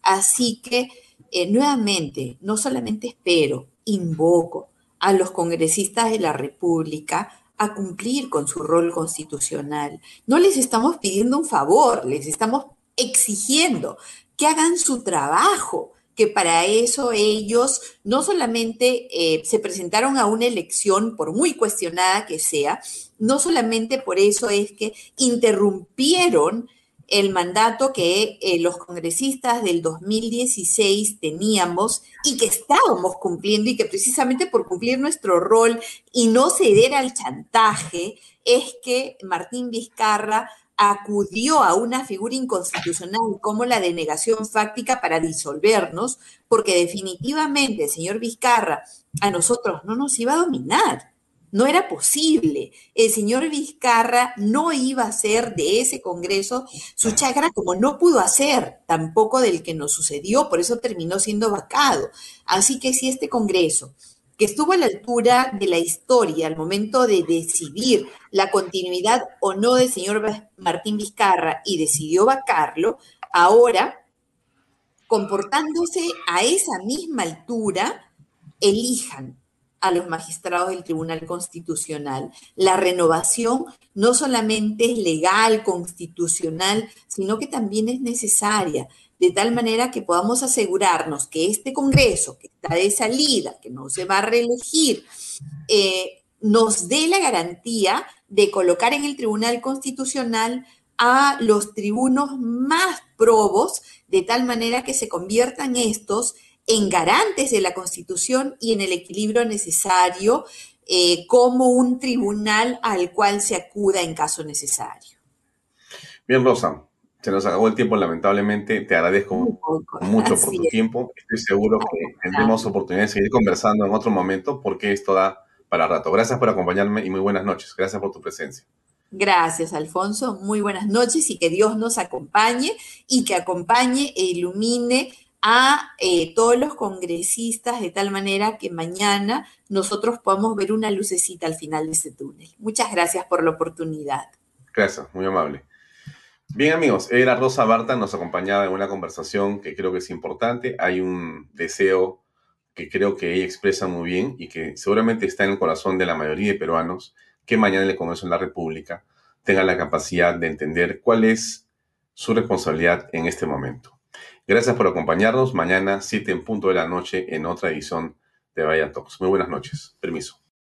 Así que, eh, nuevamente, no solamente espero, invoco a los congresistas de la República a cumplir con su rol constitucional. No les estamos pidiendo un favor, les estamos exigiendo que hagan su trabajo, que para eso ellos no solamente eh, se presentaron a una elección, por muy cuestionada que sea, no solamente por eso es que interrumpieron el mandato que eh, los congresistas del 2016 teníamos y que estábamos cumpliendo y que precisamente por cumplir nuestro rol y no ceder al chantaje es que Martín Vizcarra acudió a una figura inconstitucional como la denegación fáctica para disolvernos, porque definitivamente señor Vizcarra a nosotros no nos iba a dominar. No era posible. El señor Vizcarra no iba a hacer de ese Congreso su chagra como no pudo hacer tampoco del que nos sucedió, por eso terminó siendo vacado. Así que si este Congreso que estuvo a la altura de la historia al momento de decidir la continuidad o no del señor Martín Vizcarra y decidió vacarlo, ahora, comportándose a esa misma altura, elijan a los magistrados del Tribunal Constitucional. La renovación no solamente es legal, constitucional, sino que también es necesaria de tal manera que podamos asegurarnos que este Congreso, que está de salida, que no se va a reelegir, eh, nos dé la garantía de colocar en el Tribunal Constitucional a los tribunos más probos, de tal manera que se conviertan estos en garantes de la Constitución y en el equilibrio necesario eh, como un tribunal al cual se acuda en caso necesario. Bien, Rosa, se nos acabó el tiempo, lamentablemente. Te agradezco mucho por tu tiempo. Estoy seguro que tendremos oportunidad de seguir conversando en otro momento porque esto da para rato. Gracias por acompañarme y muy buenas noches. Gracias por tu presencia. Gracias, Alfonso. Muy buenas noches y que Dios nos acompañe y que acompañe e ilumine a eh, todos los congresistas de tal manera que mañana nosotros podamos ver una lucecita al final de ese túnel. Muchas gracias por la oportunidad. Gracias, muy amable. Bien amigos, era Rosa Barta, nos acompañaba en una conversación que creo que es importante. Hay un deseo que creo que ella expresa muy bien y que seguramente está en el corazón de la mayoría de peruanos que mañana el Congreso de la República tengan la capacidad de entender cuál es su responsabilidad en este momento. Gracias por acompañarnos. Mañana, 7 en punto de la noche, en otra edición de Vaya. Muy buenas noches. Permiso.